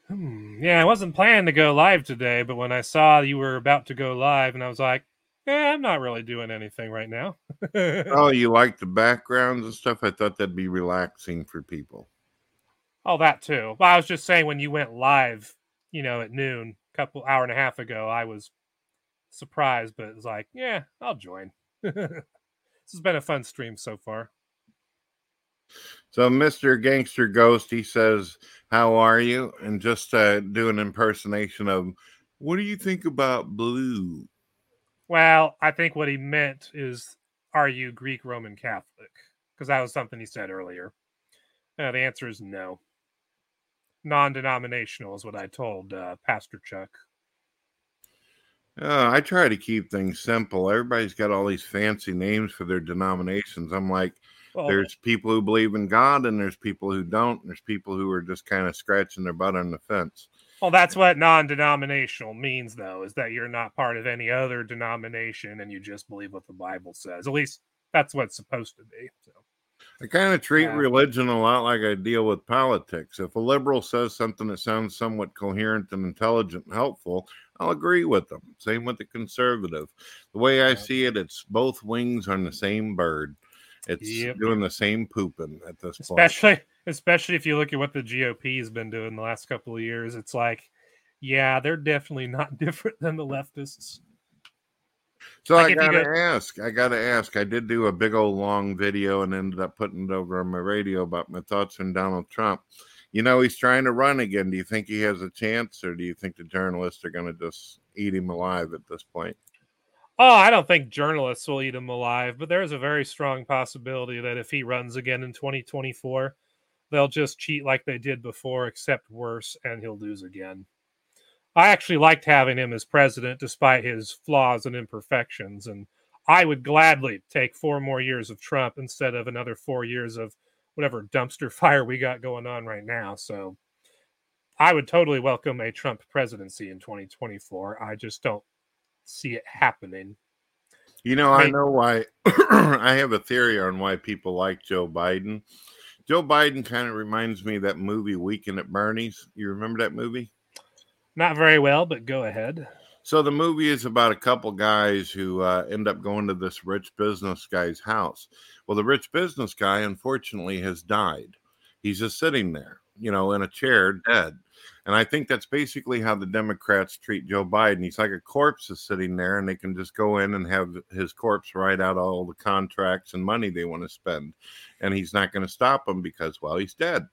hmm, yeah, I wasn't planning to go live today, but when I saw you were about to go live, and I was like, "Yeah, I'm not really doing anything right now." Oh, you like the backgrounds and stuff? I thought that'd be relaxing for people. Oh, that too. Well, I was just saying when you went live, you know, at noon, a couple hour and a half ago, I was surprised, but it was like, yeah, I'll join. this has been a fun stream so far. So, Mr. Gangster Ghost, he says, How are you? And just uh, do an impersonation of, What do you think about blue? Well, I think what he meant is, are you Greek Roman Catholic? Because that was something he said earlier. Uh, the answer is no. Non denominational is what I told uh, Pastor Chuck. Uh, I try to keep things simple. Everybody's got all these fancy names for their denominations. I'm like, Well, there's people who believe in God and there's people who don't. There's people who are just kind of scratching their butt on the fence. Well, that's what non denominational means, though, is that you're not part of any other denomination and you just believe what the Bible says. At least that's what it's supposed to be. So, I kind of treat Yeah. religion a lot like I deal with politics. If a liberal says something that sounds somewhat coherent and intelligent and helpful, I'll agree with them. Same with the conservative. The way I see it, it's both wings on the same bird. It's Yep. doing the same pooping at this point. especially, especially if you look at what the GOP has been doing the last couple of years, it's like, yeah, they're definitely not different than the leftists. So Like I gotta go- ask. I gotta ask. I did do a big old long video and ended up putting it over on my radio about my thoughts on Donald Trump. You know he's trying to run again. Do you think he has a chance, or do you think the journalists are going to just eat him alive at this point? Oh, I don't think journalists will eat him alive, but there's a very strong possibility that if he runs again in 2024, they'll just cheat like they did before, except worse, and he'll lose again. I actually liked having him as president despite his flaws and imperfections, and I would gladly take four more years of Trump instead of another four years of whatever dumpster fire we got going on right now. So I would totally welcome a Trump presidency in 2024. I just don't see it happening. You know, I know why. I have a theory on why people like Joe Biden. Joe Biden kind of reminds me of that movie Weekend at Bernie's. You remember that movie? Not very well, but go ahead. So the movie is about a couple guys who uh, end up going to this rich business guy's house. Well, the rich business guy, unfortunately, has died. He's just sitting there, you know, in a chair, dead. And I think that's basically how the Democrats treat Joe Biden. He's like a corpse is sitting there, and they can just go in and have his corpse write out all the contracts and money they want to spend, and he's not going to stop them because, well, he's dead.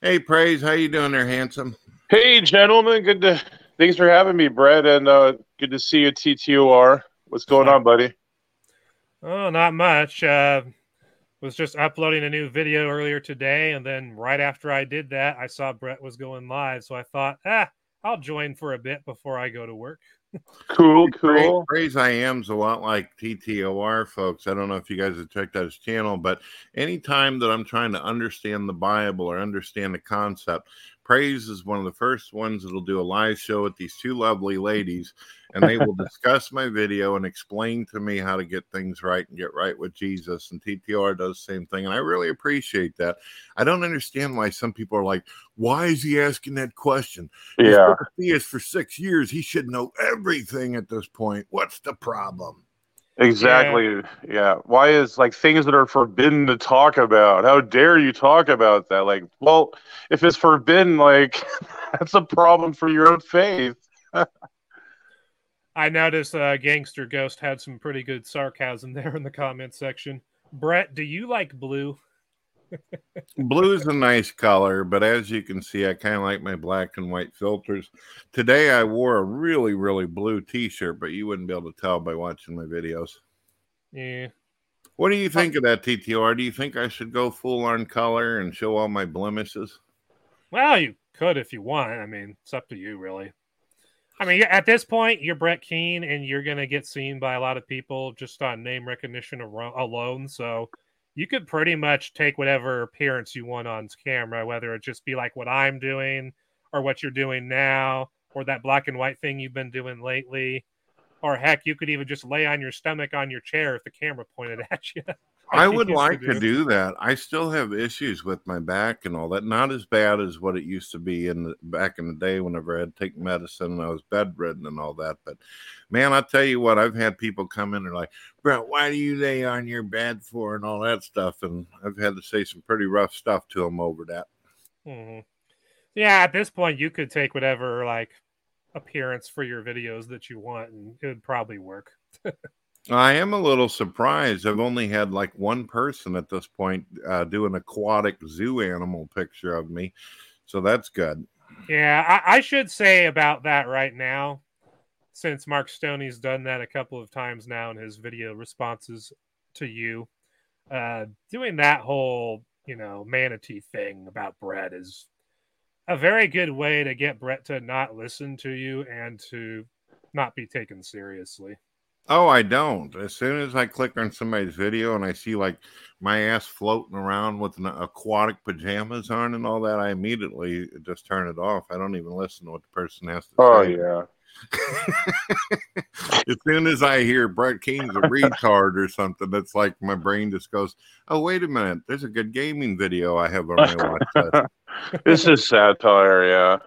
Hey, praise, how you doing there, handsome? Hey, gentlemen. Good to thanks for having me, Brett, and uh, good to see you, TTOR. What's going on, buddy? Oh, not much. Uh, was just uploading a new video earlier today, and then right after I did that, I saw Brett was going live, so I thought, ah, I'll join for a bit before I go to work. Cool, cool. Praise I Am's a lot like TTOR, folks. I don't know if you guys have checked out his channel, but anytime that I'm trying to understand the Bible or understand the concept, Praise is one of the first ones that'll do a live show with these two lovely ladies, and they will discuss my video and explain to me how to get things right and get right with Jesus. And TTR does the same thing, and I really appreciate that. I don't understand why some people are like, "Why is he asking that question?" Yeah. he is for six years. He should know everything at this point. What's the problem? Exactly. Yeah. Why is like things that are forbidden to talk about? How dare you talk about that? Like, well, if it's forbidden, like that's a problem for your own faith. I noticed uh, Gangster Ghost had some pretty good sarcasm there in the comment section. Brett, do you like blue? Blue is a nice color, but as you can see, I kind of like my black and white filters. Today, I wore a really, really blue t shirt, but you wouldn't be able to tell by watching my videos. Yeah. What do you think of that, TTR? Do you think I should go full on color and show all my blemishes? Well, you could if you want. I mean, it's up to you, really. I mean, at this point, you're Brett Keane, and you're going to get seen by a lot of people just on name recognition alone. So you could pretty much take whatever appearance you want on camera, whether it just be like what I'm doing or what you're doing now, or that black and white thing you've been doing lately. Or heck, you could even just lay on your stomach on your chair if the camera pointed at you. I would like to do that. I still have issues with my back and all that. Not as bad as what it used to be in the, back in the day whenever I had to take medicine and I was bedridden and all that. But man, I tell you what, I've had people come in and like, Brett, why do you lay on your bed for and all that stuff? And I've had to say some pretty rough stuff to them over that. Mm-hmm. Yeah, at this point, you could take whatever like appearance for your videos that you want, and it would probably work. I am a little surprised. I've only had like one person at this point uh, do an aquatic zoo animal picture of me, so that's good. Yeah, I, I should say about that right now, since Mark Stoney's done that a couple of times now in his video responses to you. Uh, doing that whole, you know, manatee thing about Brett is a very good way to get Brett to not listen to you and to not be taken seriously. Oh, I don't. As soon as I click on somebody's video and I see like my ass floating around with an aquatic pajamas on and all that, I immediately just turn it off. I don't even listen to what the person has to oh, say. Oh yeah. as soon as I hear Brett Keane's a retard or something, that's like my brain just goes, "Oh, wait a minute! There's a good gaming video I have on my watch this is satire, yeah.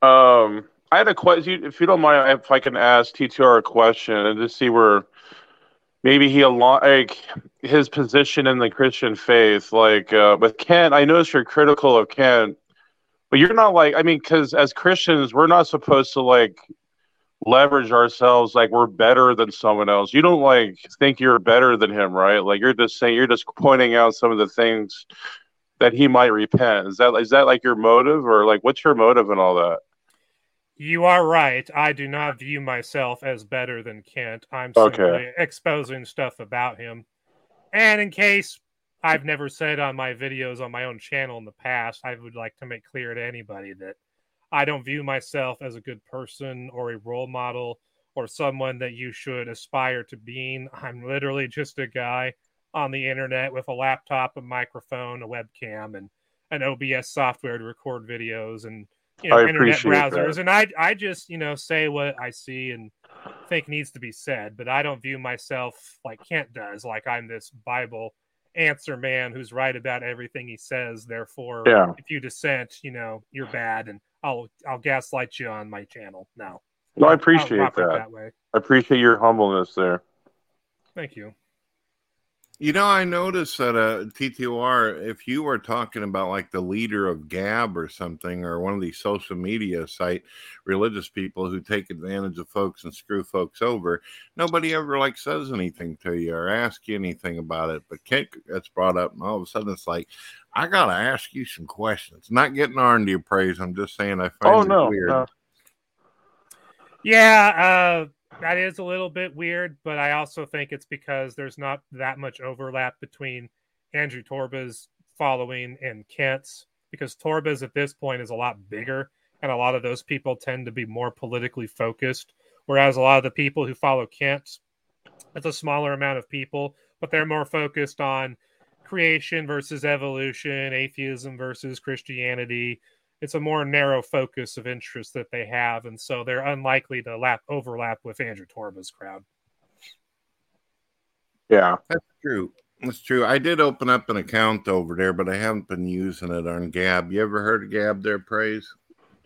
Um, I had a question. If you don't mind, if I can ask TTR a question and just see where maybe he like his position in the Christian faith. Like uh, with Kent, I notice you're critical of Kent, but you're not like I mean, because as Christians, we're not supposed to like leverage ourselves like we're better than someone else. You don't like think you're better than him, right? Like you're just saying you're just pointing out some of the things that he might repent. Is that is that like your motive or like what's your motive and all that? You are right. I do not view myself as better than Kent. I'm simply okay. exposing stuff about him. And in case I've never said on my videos on my own channel in the past, I would like to make clear to anybody that I don't view myself as a good person or a role model or someone that you should aspire to being. I'm literally just a guy on the internet with a laptop, a microphone, a webcam, and an OBS software to record videos and you know, internet browsers, that. and I I just you know say what I see and think needs to be said, but I don't view myself like Kent does, like I'm this Bible answer man who's right about everything he says. Therefore, yeah. if you dissent, you know you're bad, and I'll I'll gaslight you on my channel. No, no, I appreciate that. that. I appreciate your humbleness there. Thank you. You know, I noticed that uh, TTOR, if you were talking about like the leader of Gab or something, or one of these social media site religious people who take advantage of folks and screw folks over, nobody ever like says anything to you or asks you anything about it. But Kent gets brought up, and all of a sudden it's like, I gotta ask you some questions. Not getting on to your praise. I'm just saying I find oh, it no, weird. No. Yeah, uh, that is a little bit weird, but I also think it's because there's not that much overlap between Andrew Torba's following and Kent's because Torba's at this point is a lot bigger and a lot of those people tend to be more politically focused whereas a lot of the people who follow Kent it's a smaller amount of people but they're more focused on creation versus evolution, atheism versus Christianity, it's a more narrow focus of interest that they have, and so they're unlikely to lap overlap with Andrew Torba's crowd. Yeah, that's true. That's true. I did open up an account over there, but I haven't been using it on Gab. You ever heard of Gab there, Praise?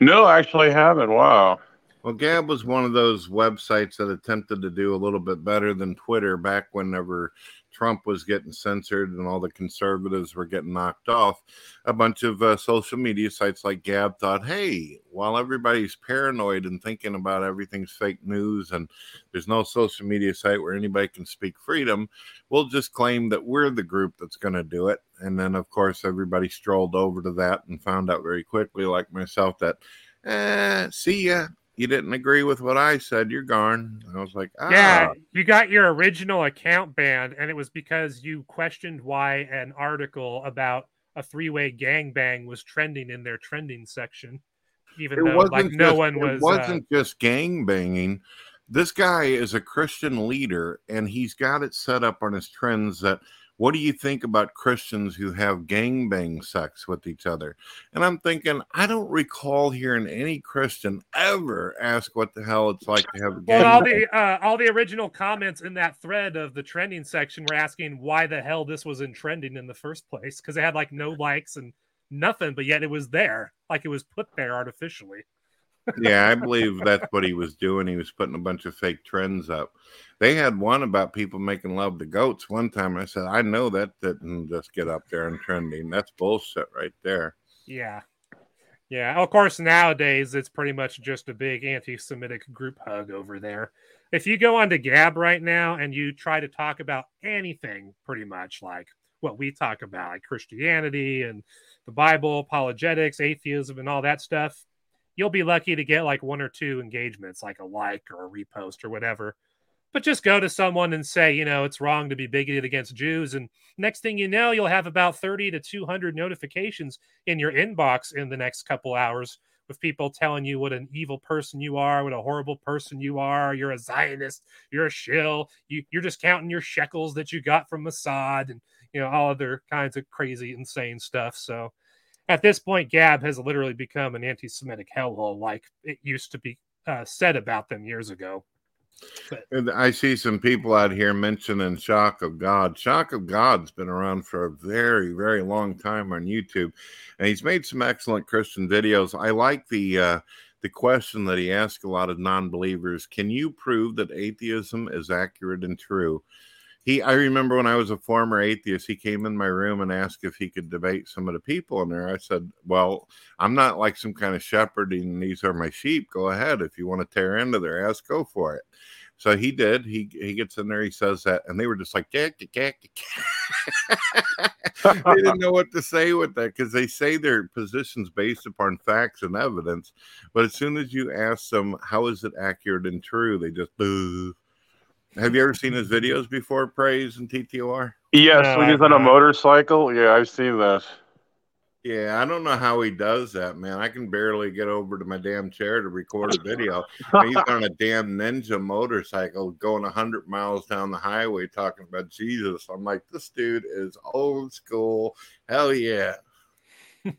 No, I actually haven't. Wow. Well, Gab was one of those websites that attempted to do a little bit better than Twitter back whenever Trump was getting censored and all the conservatives were getting knocked off, a bunch of uh, social media sites like Gab thought, hey, while everybody's paranoid and thinking about everything's fake news and there's no social media site where anybody can speak freedom, we'll just claim that we're the group that's going to do it. And then, of course, everybody strolled over to that and found out very quickly, like myself, that, eh, see ya you didn't agree with what I said, you're gone. And I was like, ah. yeah, you got your original account banned, and it was because you questioned why an article about a three way gangbang was trending in their trending section. even though like no one it was. uh, wasn't just gang banging. This guy is a Christian leader, and he's got it set up on his trends that. What do you think about Christians who have gang bang sex with each other? And I'm thinking, I don't recall hearing any Christian ever ask what the hell it's like to have a gang Well, all the uh, all the original comments in that thread of the trending section were asking why the hell this was in trending in the first place because it had like no likes and nothing, but yet it was there, like it was put there artificially. Yeah, I believe that's what he was doing. He was putting a bunch of fake trends up. They had one about people making love to goats one time. I said, I know that didn't just get up there and trending. That's bullshit right there. Yeah, yeah. Of course, nowadays it's pretty much just a big anti-Semitic group hug over there. If you go onto Gab right now and you try to talk about anything, pretty much like what we talk about, like Christianity and the Bible, apologetics, atheism, and all that stuff, you'll be lucky to get like one or two engagements, like a like or a repost or whatever. But just go to someone and say, you know, it's wrong to be bigoted against Jews. And next thing you know, you'll have about 30 to 200 notifications in your inbox in the next couple hours with people telling you what an evil person you are, what a horrible person you are. You're a Zionist, you're a shill, you, you're just counting your shekels that you got from Mossad and, you know, all other kinds of crazy, insane stuff. So, at this point, Gab has literally become an anti-Semitic hellhole, like it used to be uh, said about them years ago. But And I see some people out here mentioning Shock of God. Shock of God's been around for a very, very long time on YouTube, and he's made some excellent Christian videos. I like the uh, the question that he asked a lot of non-believers: Can you prove that atheism is accurate and true? He, I remember when I was a former atheist, he came in my room and asked if he could debate some of the people in there. I said, "Well, I'm not like some kind of shepherding these are my sheep. Go ahead if you want to tear into their ass, go for it." So he did. He he gets in there. He says that, and they were just like, "Yeah, yeah, yeah, yeah." they didn't know what to say with that because they say their positions based upon facts and evidence, but as soon as you ask them how is it accurate and true, they just boo. Have you ever seen his videos before, Praise and TTOR? Yes, No, when he's on a motorcycle. Yeah, I've seen that. Yeah, I don't know how he does that, man. I can barely get over to my damn chair to record a video. He's on a damn ninja motorcycle going 100 miles down the highway talking about Jesus. I'm like, this dude is old school. Hell yeah.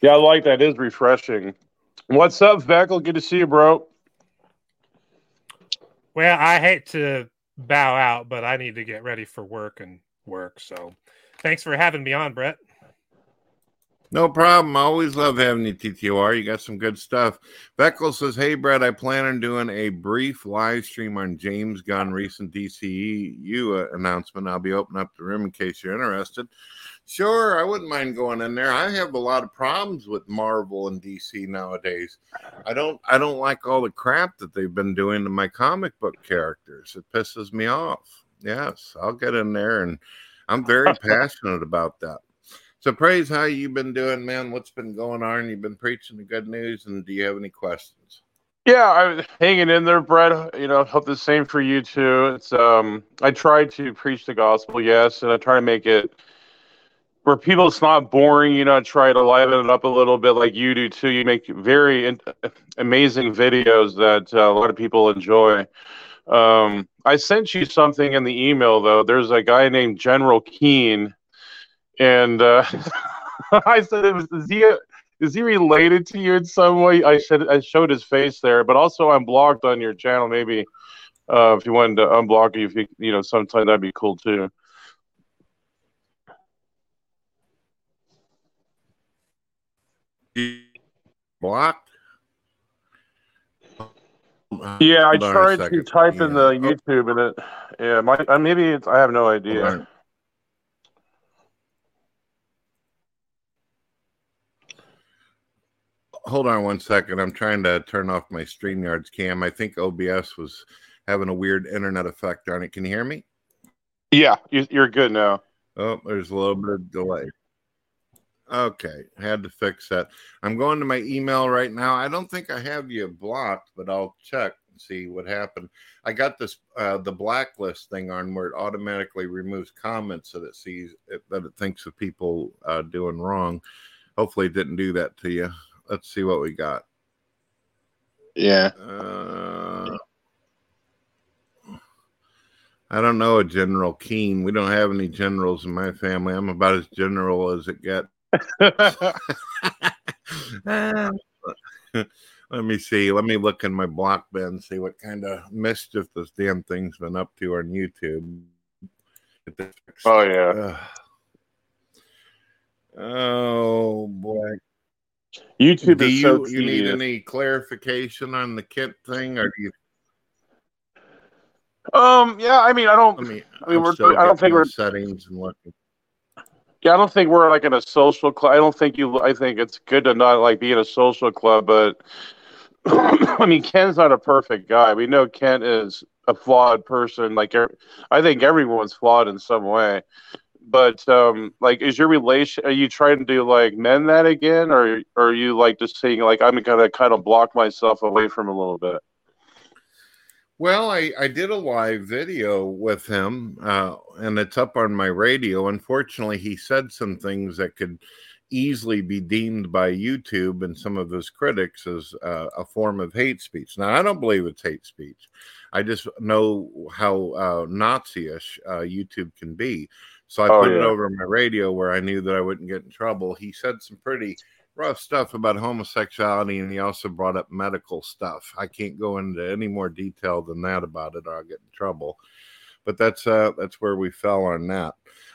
Yeah, I like that. It is refreshing. What's up, Veckel? Good to see you, bro. Well, I hate to bow out, but I need to get ready for work and work. So thanks for having me on, Brett. No problem. I always love having you, TTOR. You got some good stuff. Beckel says, Hey, Brett, I plan on doing a brief live stream on James Gunn recent DCU uh, announcement. I'll be opening up the room in case you're interested. Sure, I wouldn't mind going in there. I have a lot of problems with Marvel and DC nowadays. I don't I don't like all the crap that they've been doing to my comic book characters. It pisses me off. Yes, I'll get in there and I'm very passionate about that. So praise how you been doing, man. What's been going on? You've been preaching the good news, and do you have any questions? Yeah, I'm hanging in there, Brett. You know, hope the same for you too. It's um, I try to preach the gospel, yes, and I try to make it where people it's not boring. You know, try to liven it up a little bit, like you do too. You make very in- amazing videos that uh, a lot of people enjoy. Um, I sent you something in the email though. There's a guy named General Keen, and uh, I said, was, "Is he is he related to you in some way?" I said I showed his face there, but also I'm blocked on your channel. Maybe uh, if you wanted to unblock you, if you you know, sometime that'd be cool too. Blocked? Yeah, I Hold on a tried to type in the YouTube and it. Yeah, my, uh, maybe it's. I have no idea. Hold on. Hold on one second. I'm trying to turn off my StreamYards cam. I think OBS was having a weird internet effect on it. Can you hear me? Yeah, you're good now. Oh, there's a little bit of delay. Okay, had to fix that. I'm going to my email right now. I don't think I have you blocked, but I'll check and see what happened. I got this uh, the blacklist thing on where it automatically removes comments that it sees it, that it thinks of people uh, doing wrong. Hopefully, it didn't do that to you. let's see what we got. Yeah. Uh, I don't know a General Keen. We don't have any generals in my family. I'm about as general as it gets. Let me see. Let me look in my block bin, see what kind of mischief this damn thing's been up to on YouTube. Get this fixed. oh yeah. Oh boy. YouTube Do is you, so you need any clarification on the kit thing, or do you? Um. Yeah. I mean, I don't. I mean, I'm we're- I don't think we're- settings and looking. Yeah, I don't think we're like in a social club. I don't think you. I think it's good to not like be in a social club, but I mean, Ken's not a perfect guy. We know Ken is a flawed person. Like, I think everyone's flawed in some way. But um, like, is your relation? Are you trying to do like mend that again, or, or are you like just saying like I'm gonna kind of block myself away from a little bit? Well, I, I did a live video with him, uh, and it's up on my radio. Unfortunately, he said some things that could easily be deemed by YouTube and some of his critics as uh, a form of hate speech. Now, I don't believe it's hate speech. I just know how uh, Nazi-ish uh, YouTube can be. So I Oh, put it over my radio where I knew that I wouldn't get in trouble. He said some pretty rough stuff about homosexuality, and he also brought up medical stuff. I can't go into any more detail than that about it, or I'll get in trouble. But that's uh, that's where we fell on that.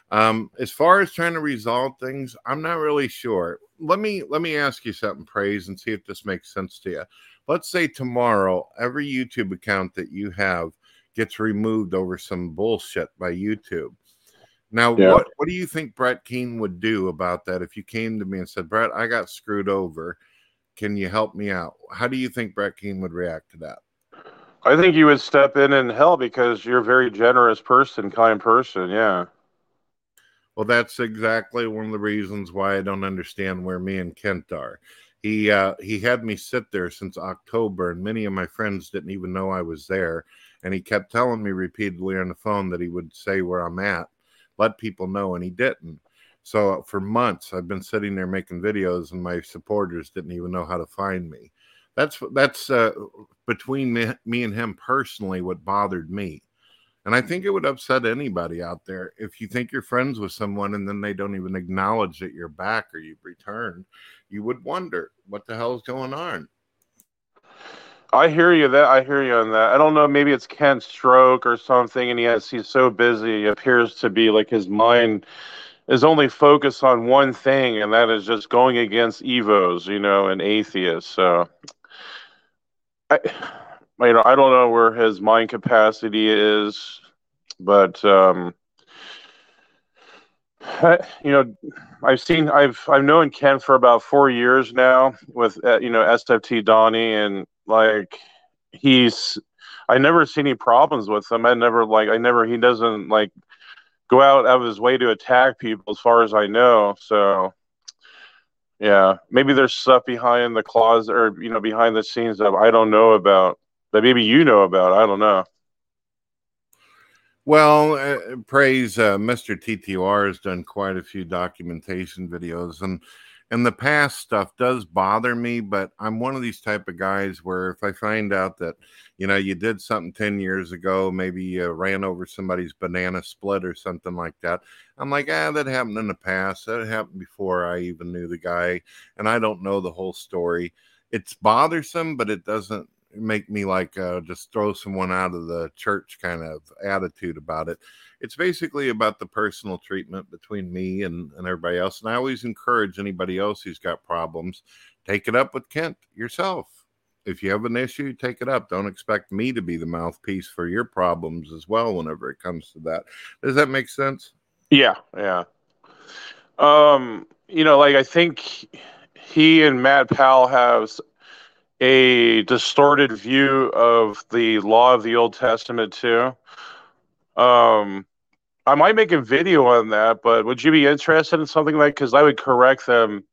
Um, as far as trying to resolve things, I'm not really sure. Let me let me ask you something, praise, and see if this makes sense to you. Let's say tomorrow, every YouTube account that you have gets removed over some bullshit by YouTube. Now, Yeah. what what do you think Brett Keane would do about that if you came to me and said, Brett, I got screwed over. Can you help me out? How do you think Brett Keane would react to that? I think you would step in and help because you're a very generous person, kind person. Yeah. Well, that's exactly one of the reasons why I don't understand where me and Kent are. He uh, he had me sit there since October, and many of my friends didn't even know I was there. And he kept telling me repeatedly on the phone that he would say where I'm at, let people know, and he didn't. So for months, I've been sitting there making videos, and my supporters didn't even know how to find me. That's that's uh, between me, me and him personally what bothered me. And I think it would upset anybody out there if you think you're friends with someone and then they don't even acknowledge that you're back or you've returned. You would wonder what the hell's going on. I hear you that I hear you on that. I don't know, maybe it's Kent's stroke or something, and he has he's so busy, it appears to be like his mind is only focused on one thing, and that is just going against evos, you know, and atheists. So I you know, I don't know where his mind capacity is, but um you know, I've seen I've I've known Ken for about four years now with uh, you know SFT Donnie and like he's I never see any problems with him. I never like I never he doesn't like go out of his way to attack people as far as I know. So yeah, maybe there's stuff behind the closet or you know behind the scenes that I don't know about that maybe you know about. I don't know. Well, uh, praise uh, Mr. TTR has done quite a few documentation videos, and and the past stuff does bother me. But I'm one of these type of guys where if I find out that you know you did something ten years ago, maybe you ran over somebody's banana split or something like that, I'm like, ah, that happened in the past. That happened before I even knew the guy, and I don't know the whole story. It's bothersome, but it doesn't make me like uh, just throw someone out of the church kind of attitude about it. It's basically about the personal treatment between me and, and everybody else. And I always encourage anybody else who's got problems, take it up with Kent yourself. If you have an issue, take it up. Don't expect me to be the mouthpiece for your problems as well whenever it comes to that. Does that make sense? Yeah, yeah. Um, you know, like I think he and Matt Powell have a distorted view of the law of the Old Testament too. Um, I might make a video on that, but would you be interested in something like? Because I would correct them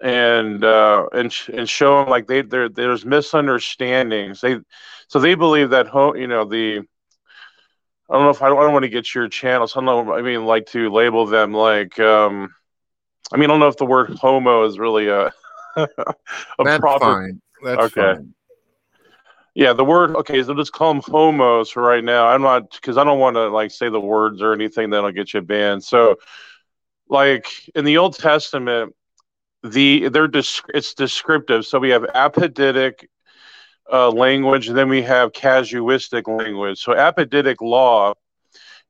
and uh, and and show them like they there there's misunderstandings. They so they believe that ho- you know the I don't know if I don't, I don't want to get your channel. So I don't know. I mean, like to label them like. Um, I mean, I don't know if the word homo is really uh a That's proper fine. That's Okay. fine. Yeah, the word. Okay, so just call them homos for right now. I'm not because I don't want to like say the words or anything that'll get you banned. So, like in the Old Testament, the they're desc- it's descriptive. So we have apodictic uh, language, and then we have casuistic language. So apodictic law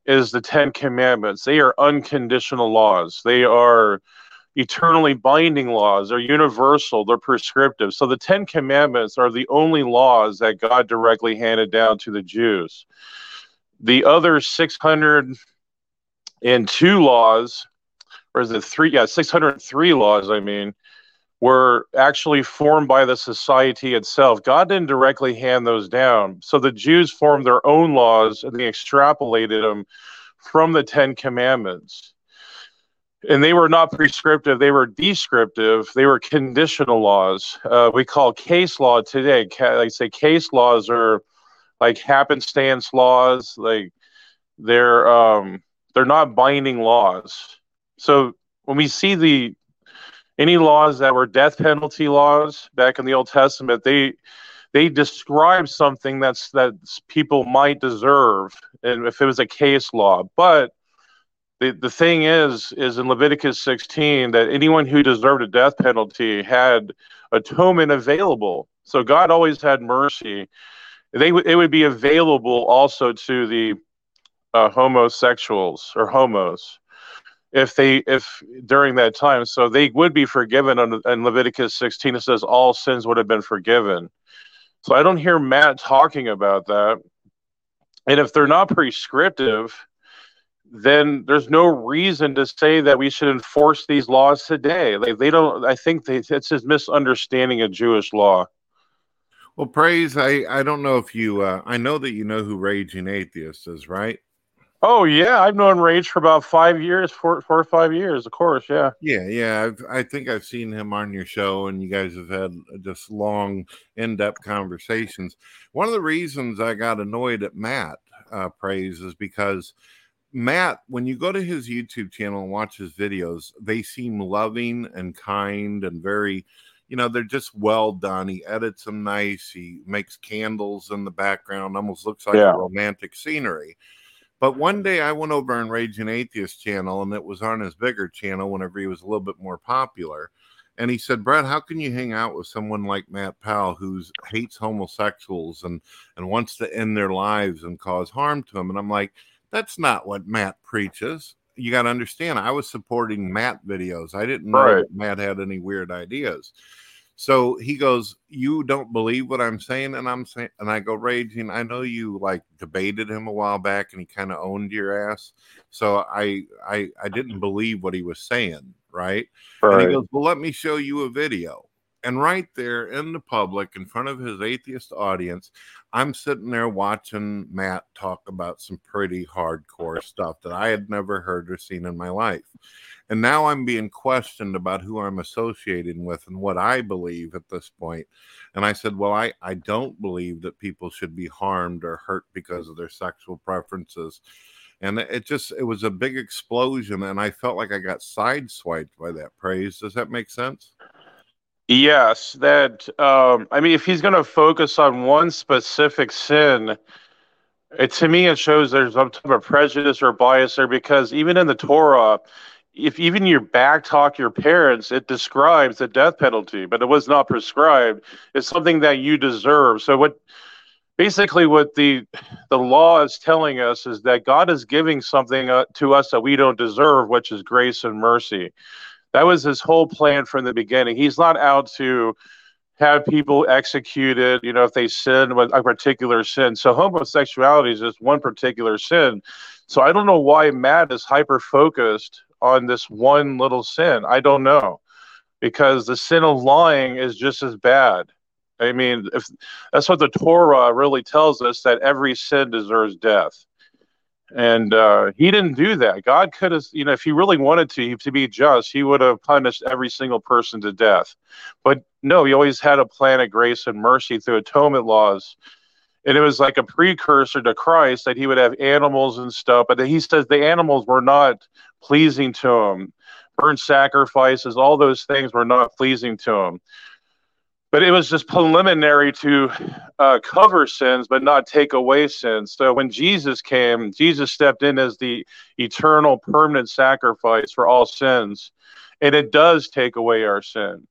is the Ten Commandments. They are unconditional laws. They are eternally binding laws. They're universal. They're prescriptive. So the Ten Commandments are the only laws that God directly handed down to the Jews. The other 602 laws, or is it three? Yeah, 603 laws, I mean, were actually formed by the society itself. God didn't directly hand those down. So the Jews formed their own laws and they extrapolated them from the Ten Commandments and they were not prescriptive they were descriptive they were conditional laws. Uh, we call case law today like say case laws are like happenstance laws like they're um they're not binding laws. So when we see the any laws that were death penalty laws back in the old testament they they describe something that's that people might deserve and if it was a case law. But the, the thing is is in leviticus 16 that anyone who deserved a death penalty had atonement available. So god always had mercy. They w- it would be available also to the uh, homosexuals or homos if they if during that time. So they would be forgiven under, in leviticus 16 it says all sins would have been forgiven. So i don't hear matt talking about that. And if they're not prescriptive then there's no reason to say that we should enforce these laws today. Like they don't. I think they, it's a misunderstanding of Jewish law. Well, praise. I I don't know if you. Uh, I know that you know who Raging Atheist is, right? Oh yeah, I've known Rage for about five years, four four or five years. Of course, yeah. Yeah, yeah. I've, I think I've seen him on your show, and you guys have had just long, in-depth conversations. One of the reasons I got annoyed at Matt uh, Praise is because Matt, when you go to his YouTube channel and watch his videos, they seem loving and kind and very, you know, they're just well done. He edits them nice. He makes candles in the background, almost looks like Yeah. a romantic scenery. But one day I went over on Raging Atheist channel and it was on his bigger channel whenever he was a little bit more popular. And he said, Brad, how can you hang out with someone like Matt Powell who hates homosexuals and, and wants to end their lives and cause harm to them? And I'm like, that's not what Matt preaches. You got to understand, I was supporting Matt videos. I didn't know Right. that Matt had any weird ideas. So he goes, "You don't believe what I'm saying?" And I'm saying, and I go, "Raging, I know you like debated him a while back, and he kind of owned your ass. So I, I, I didn't believe what he was saying, right?" And he goes, Well, let me show you a video. And right there in the public, in front of his atheist audience, I'm sitting there watching Matt talk about some pretty hardcore stuff that I had never heard or seen in my life. And now I'm being questioned about who I'm associating with and what I believe at this point. And I said, Well, I, I don't believe that people should be harmed or hurt because of their sexual preferences and it just it was a big explosion and i felt like i got sideswiped by that praise does that make sense Yes, that um I mean if he's going to focus on one specific sin, it to me it shows there's some type of prejudice or bias there because even in the Torah, if even you back talk your parents, it describes the death penalty, but it was not prescribed. It's something that you deserve. So what basically what the the law is telling us is that God is giving something uh, to us that we don't deserve, which is grace and mercy. That was his whole plan from the beginning. He's not out to have people executed, you know, if they sin with a particular sin. So homosexuality is just one particular sin. So I don't know why Matt is hyper focused on this one little sin. I don't know. Because the sin of lying is just as bad. I mean, if that's what the Torah really tells us that every sin deserves death. And uh, he didn't do that. God could have, you know, if he really wanted to, to be just, he would have punished every single person to death. But no, he always had a plan of grace and mercy through atonement laws. And it was like a precursor to Christ that he would have animals and stuff. But he says the animals were not pleasing to him. burnt sacrifices, all those things were not pleasing to him. But it was just preliminary to uh, cover sins, but not take away sins. So when Jesus came, Jesus stepped in as the eternal, permanent sacrifice for all sins, and it does take away our sin.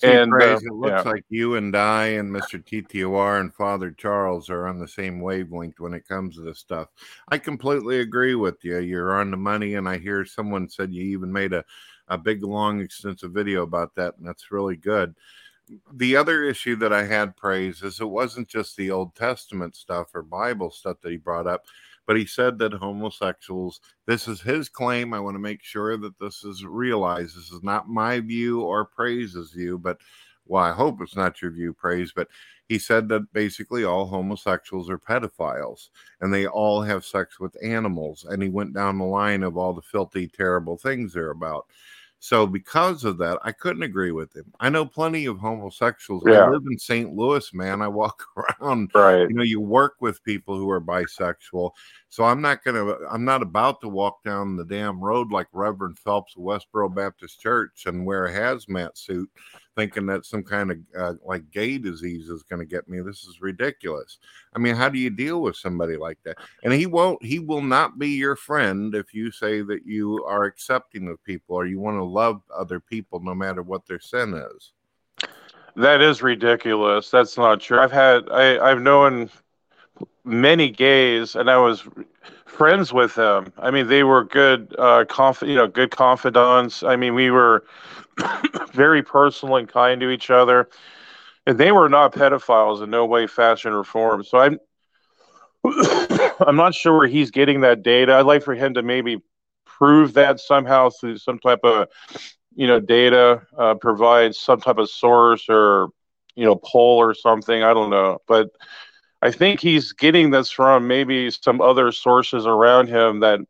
And, Praise, uh, it looks yeah. like you and I and Mr. TTOR and Father Charles are on the same wavelength when it comes to this stuff. I completely agree with you. You're on the money, and I hear someone said you even made a, a big, long, extensive video about that, and that's really good. The other issue that I had, Praise, is it wasn't just the Old Testament stuff or Bible stuff that he brought up, but he said that homosexuals, this is his claim. I want to make sure that this is realized. This is not my view or Praise's view, but well, I hope it's not your view, Praise, but he said that basically all homosexuals are pedophiles and they all have sex with animals. And he went down the line of all the filthy, terrible things they're about. So, because of that, I couldn't agree with him. I know plenty of homosexuals. I live in St. Louis, man. I walk around Right. you know you work with people who are bisexual so i'm not gonna i'm not about to walk down the damn road like reverend phelps of westboro baptist church and wear a hazmat suit thinking that some kind of uh, like gay disease is going to get me this is ridiculous i mean how do you deal with somebody like that and he won't he will not be your friend if you say that you are accepting of people or you want to love other people no matter what their sin is That is ridiculous. That's not true. I've had I, I've known many gays, and I was friends with them. I mean, they were good, uh, conf, you know, good confidants. I mean, we were very personal and kind to each other, and they were not pedophiles in no way, fashion, or form. So I'm, I'm not sure where he's getting that data. I'd like for him to maybe prove that somehow through some type of you know data uh, provides some type of source or you know poll or something i don't know but i think he's getting this from maybe some other sources around him that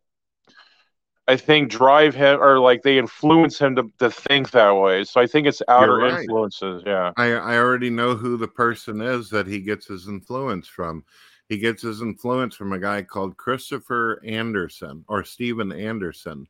i think drive him or like they influence him to, to think that way so i think it's outer right. influences yeah I, I already know who the person is that he gets his influence from. He gets his influence from a guy called Christopher Anderson or Steven Anderson.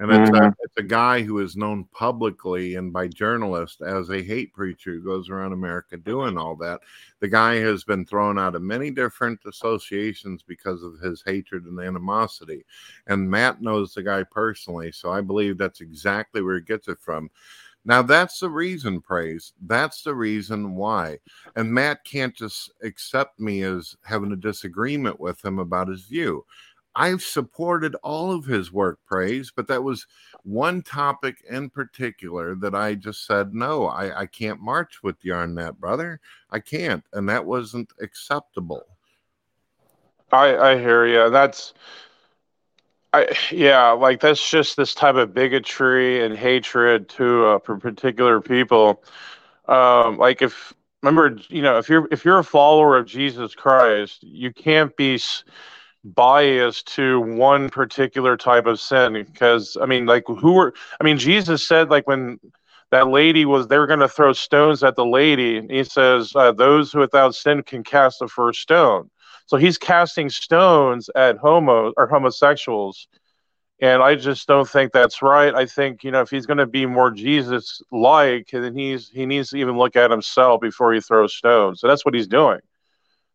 And it's, a, Mhm. it's a guy who is known publicly and by journalists as a hate preacher who goes around America doing all that. The guy has been thrown out of many different associations because of his hatred and animosity. And Matt knows the guy personally. So I believe that's exactly where he gets it from. Now that's the reason, praise. That's the reason why. And Matt can't just accept me as having a disagreement with him about his view. I've supported all of his work, praise, but that was one topic in particular that I just said, no, I, I can't march with you on that, brother. I can't. And that wasn't acceptable. I I hear you. That's I yeah, like that's just this type of bigotry and hatred to uh, for particular people. Um, like if remember, you know, if you're if you're a follower of Jesus Christ, you can't be s- biased to one particular type of sin because I mean, like who were I mean, Jesus said like when that lady was they're going to throw stones at the lady, and he says uh, those who without sin can cast the first stone. So he's casting stones at homo or homosexuals. And I just don't think that's right. I think, you know, if he's going to be more Jesus like, then he's he needs to even look at himself before he throws stones. So that's what he's doing.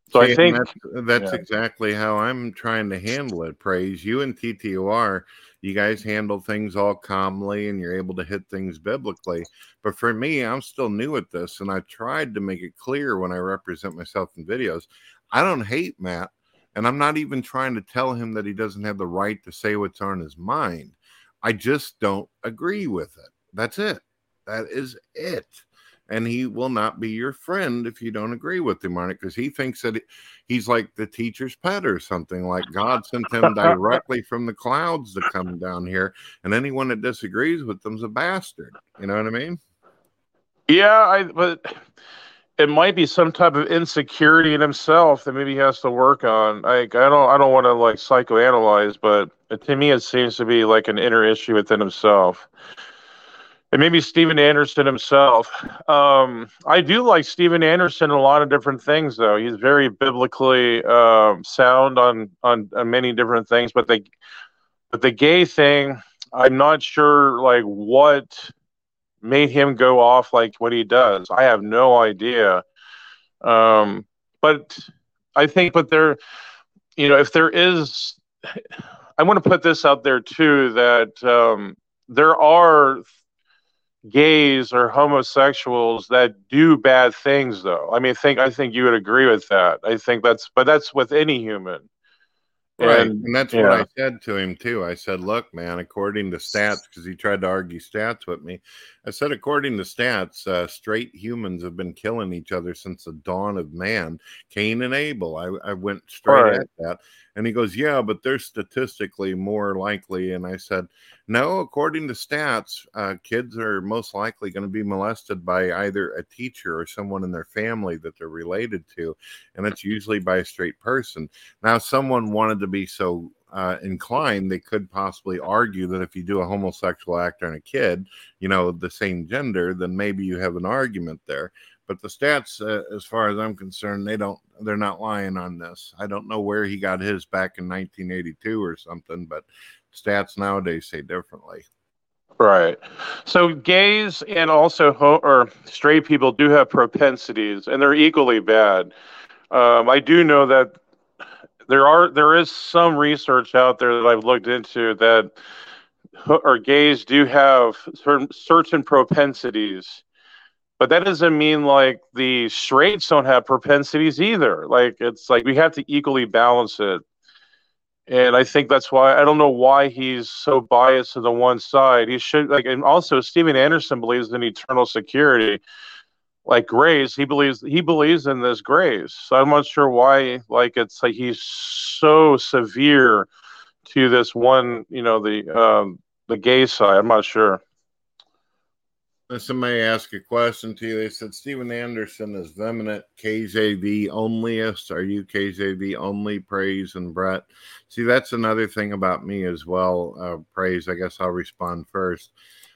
So See, I think that's, that's yeah. exactly how I'm trying to handle it. Praise you and TTOR. You guys handle things all calmly and you're able to hit things biblically. But for me, I'm still new at this, and I tried to make it clear when I represent myself in videos. I don't hate Matt, and I'm not even trying to tell him that he doesn't have the right to say what's on his mind. I just don't agree with it. That's it. That is it and he will not be your friend if you don't agree with him on it because he thinks that he's like the teacher's pet or something like god sent him directly from the clouds to come down here and anyone that disagrees with them's a bastard you know what i mean Yeah, I but it might be some type of insecurity in himself that maybe he has to work on. Like I don't I don't want to like psychoanalyze, but to me it seems to be like an inner issue within himself. And maybe Steven Anderson himself. Um, I do like Steven Anderson a lot of different things, though. He's very biblically um, sound on, on on many different things. But the but the gay thing, I'm not sure like what made him go off like what he does. I have no idea. Um, but I think, but there, you know, if there is, I want to put this out there too that um, there are gays or homosexuals that do bad things though i mean think i think you would agree with that i think that's but that's with any human Right. And- And, that's yeah. what I said to him too. I said, look, man, according to stats, because he tried to argue stats with me. I said, according to stats, uh, straight humans have been killing each other since the dawn of man, Cain and Abel. I, I went straight Right. at that. And he goes, yeah, but they're statistically more likely. And I said, no, according to stats, uh, kids are most likely going to be molested by either a teacher or someone in their family that they're related to. And it's usually by a straight person. Now, someone wanted to be so uh, inclined, they could possibly argue that if you do a homosexual act on a kid, you know, the same gender, then maybe you have an argument there. But the stats, uh, as far as I'm concerned, they don't, they're not lying on this. I don't know where he got his back in 1982 or something, but stats nowadays say differently. Right. So gays and also ho- or straight people do have propensities, and they're equally bad. Um, I do know that there are there is some research out there that I've looked into that or gays do have certain certain propensities, but that doesn't mean like the straights don't have propensities either. Like it's like we have to equally balance it. And I think that's why I don't know why he's so biased to the one side. He should like, and also Steven Anderson believes in eternal security, like grace. He believes he believes in this grace. So I'm not sure why. Like it's like he's so severe to this one, you know, the um, the gay side. I'm not sure. Somebody asked a question to you. They said Steven Anderson is vehement KJV onlyist. Are you KJV only? Praise and Brett. See, that's another thing about me as well. Uh, praise. I guess I'll respond first.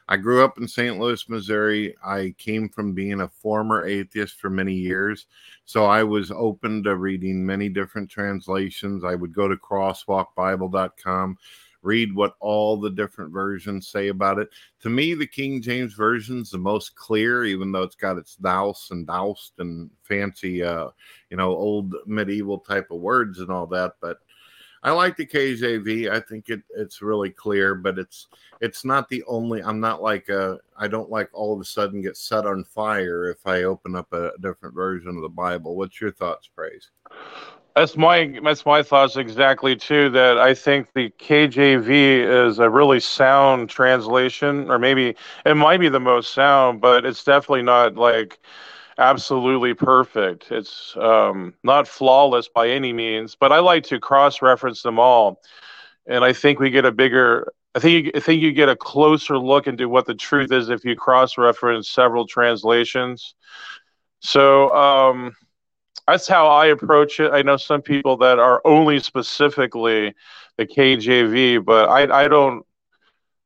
I grew up in St. Louis, Missouri. I came from being a former atheist for many years. So I was open to reading many different translations. I would go to crosswalkbible.com, read what all the different versions say about it to me, the King James Version's the most clear, even though it's got its douse and doused and fancy, uh, you know, old medieval type of words and all that. But I like the KJV. I think it it's really clear, but it's it's not the only. I'm not like uh I don't like all of a sudden get set on fire if I open up a different version of the Bible. What's your thoughts, Praise? That's my that's my thoughts exactly too. That I think the KJV is a really sound translation, or maybe it might be the most sound, but it's definitely not like absolutely perfect. It's um, not flawless by any means, but I like to cross-reference them all, and I think we get a bigger. I think you, I think you get a closer look into what the truth is if you cross-reference several translations. So. Um, that's how I approach it. I know some people that are only specifically the KJV, but I, I don't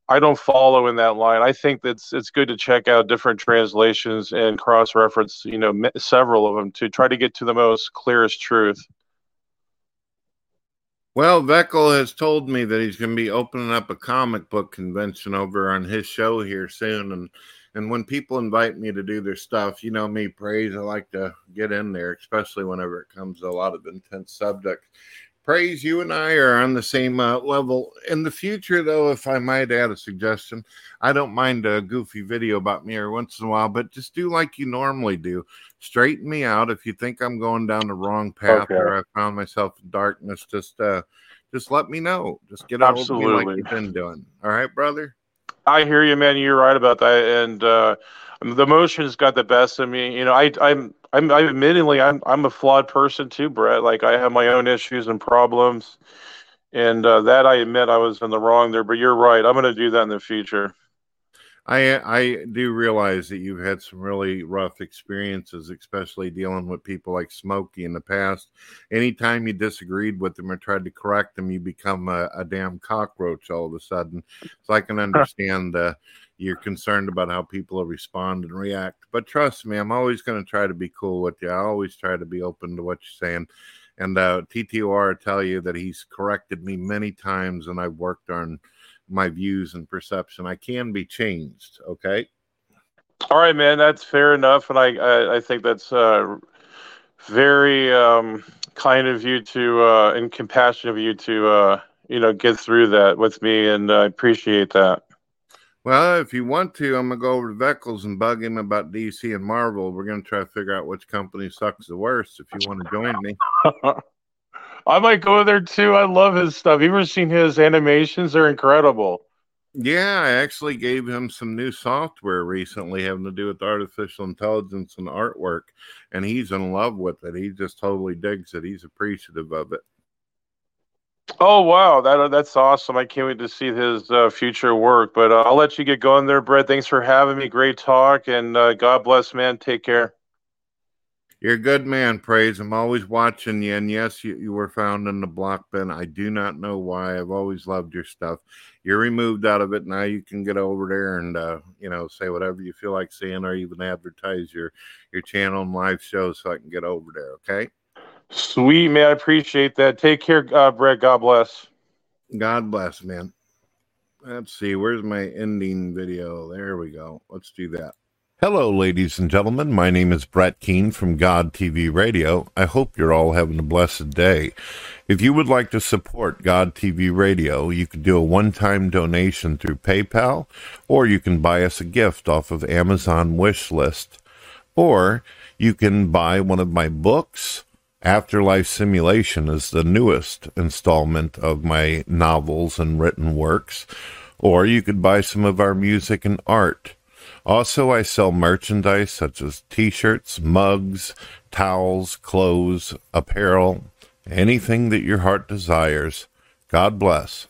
I don't follow in that line. I think that's it's good to check out different translations and cross reference, you know, several of them to try to get to the most clearest truth. Well, Veckel has told me that he's going to be opening up a comic book convention over on his show here soon, and and when people invite me to do their stuff, you know me, praise. I like to get in there, especially whenever it comes to a lot of intense subjects. Praise, you and I are on the same uh, level. In the future, though, if I might add a suggestion, I don't mind a goofy video about me every once in a while, but just do like you normally do. Straighten me out if you think I'm going down the wrong path Okay. or I found myself in darkness. Just uh, just let me know. Just get hold of me like you've been doing. All right, brother. I hear you, man. You're right about that, and uh, the emotions got the best of me. You know, I, I'm, I'm, I admittedly, I'm, I'm a flawed person too, Brett. Like I have my own issues and problems, and uh, that I admit I was in the wrong there. But you're right. I'm going to do that in the future. I I do realize that you've had some really rough experiences, especially dealing with people like Smokey in the past. Anytime you disagreed with them or tried to correct them, you become a, a damn cockroach all of a sudden. So I can understand uh, you're concerned about how people will respond and react. But trust me, I'm always going to try to be cool with you. I always try to be open to what you're saying. And uh, TTOR will tell you that he's corrected me many times, and I've worked on my views and perception. I can be changed. Okay. All right, man. That's fair enough, and I I, I think that's uh, very um, kind of you to uh, and compassionate of you to uh, you know get through that with me, and I appreciate that. Well, if you want to, I'm gonna go over to Veckles and bug him about DC and Marvel. We're gonna try to figure out which company sucks the worst. If you want to join me, I might go there too. I love his stuff. You ever seen his animations? They're incredible. yeah, I actually gave him some new software recently having to do with artificial intelligence and artwork, and he's in love with it. He just totally digs it. He's appreciative of it. Oh wow, that that's awesome! I can't wait to see his uh, future work. But uh, I'll let you get going there, Brett. Thanks for having me. Great talk, and uh, God bless, man. Take care. You're a good man, Praise. I'm always watching you. And yes, you, you were found in the block bin. I do not know why. I've always loved your stuff. You're removed out of it. Now you can get over there and, uh, you know, say whatever you feel like saying or even advertise your, your channel and live shows so I can get over there. Okay. Sweet man, I appreciate that. Take care, uh, Brett. God bless. God bless, man. Let's see. Where's my ending video? There we go. Let's do that. Hello, ladies and gentlemen. My name is Brett Keane from God TV Radio. I hope you're all having a blessed day. If you would like to support God TV Radio, you can do a one time donation through PayPal, or you can buy us a gift off of Amazon wish list, or you can buy one of my books. Afterlife Simulation is the newest installment of my novels and written works, or you could buy some of our music and art. Also, I sell merchandise such as t shirts, mugs, towels, clothes, apparel, anything that your heart desires. God bless.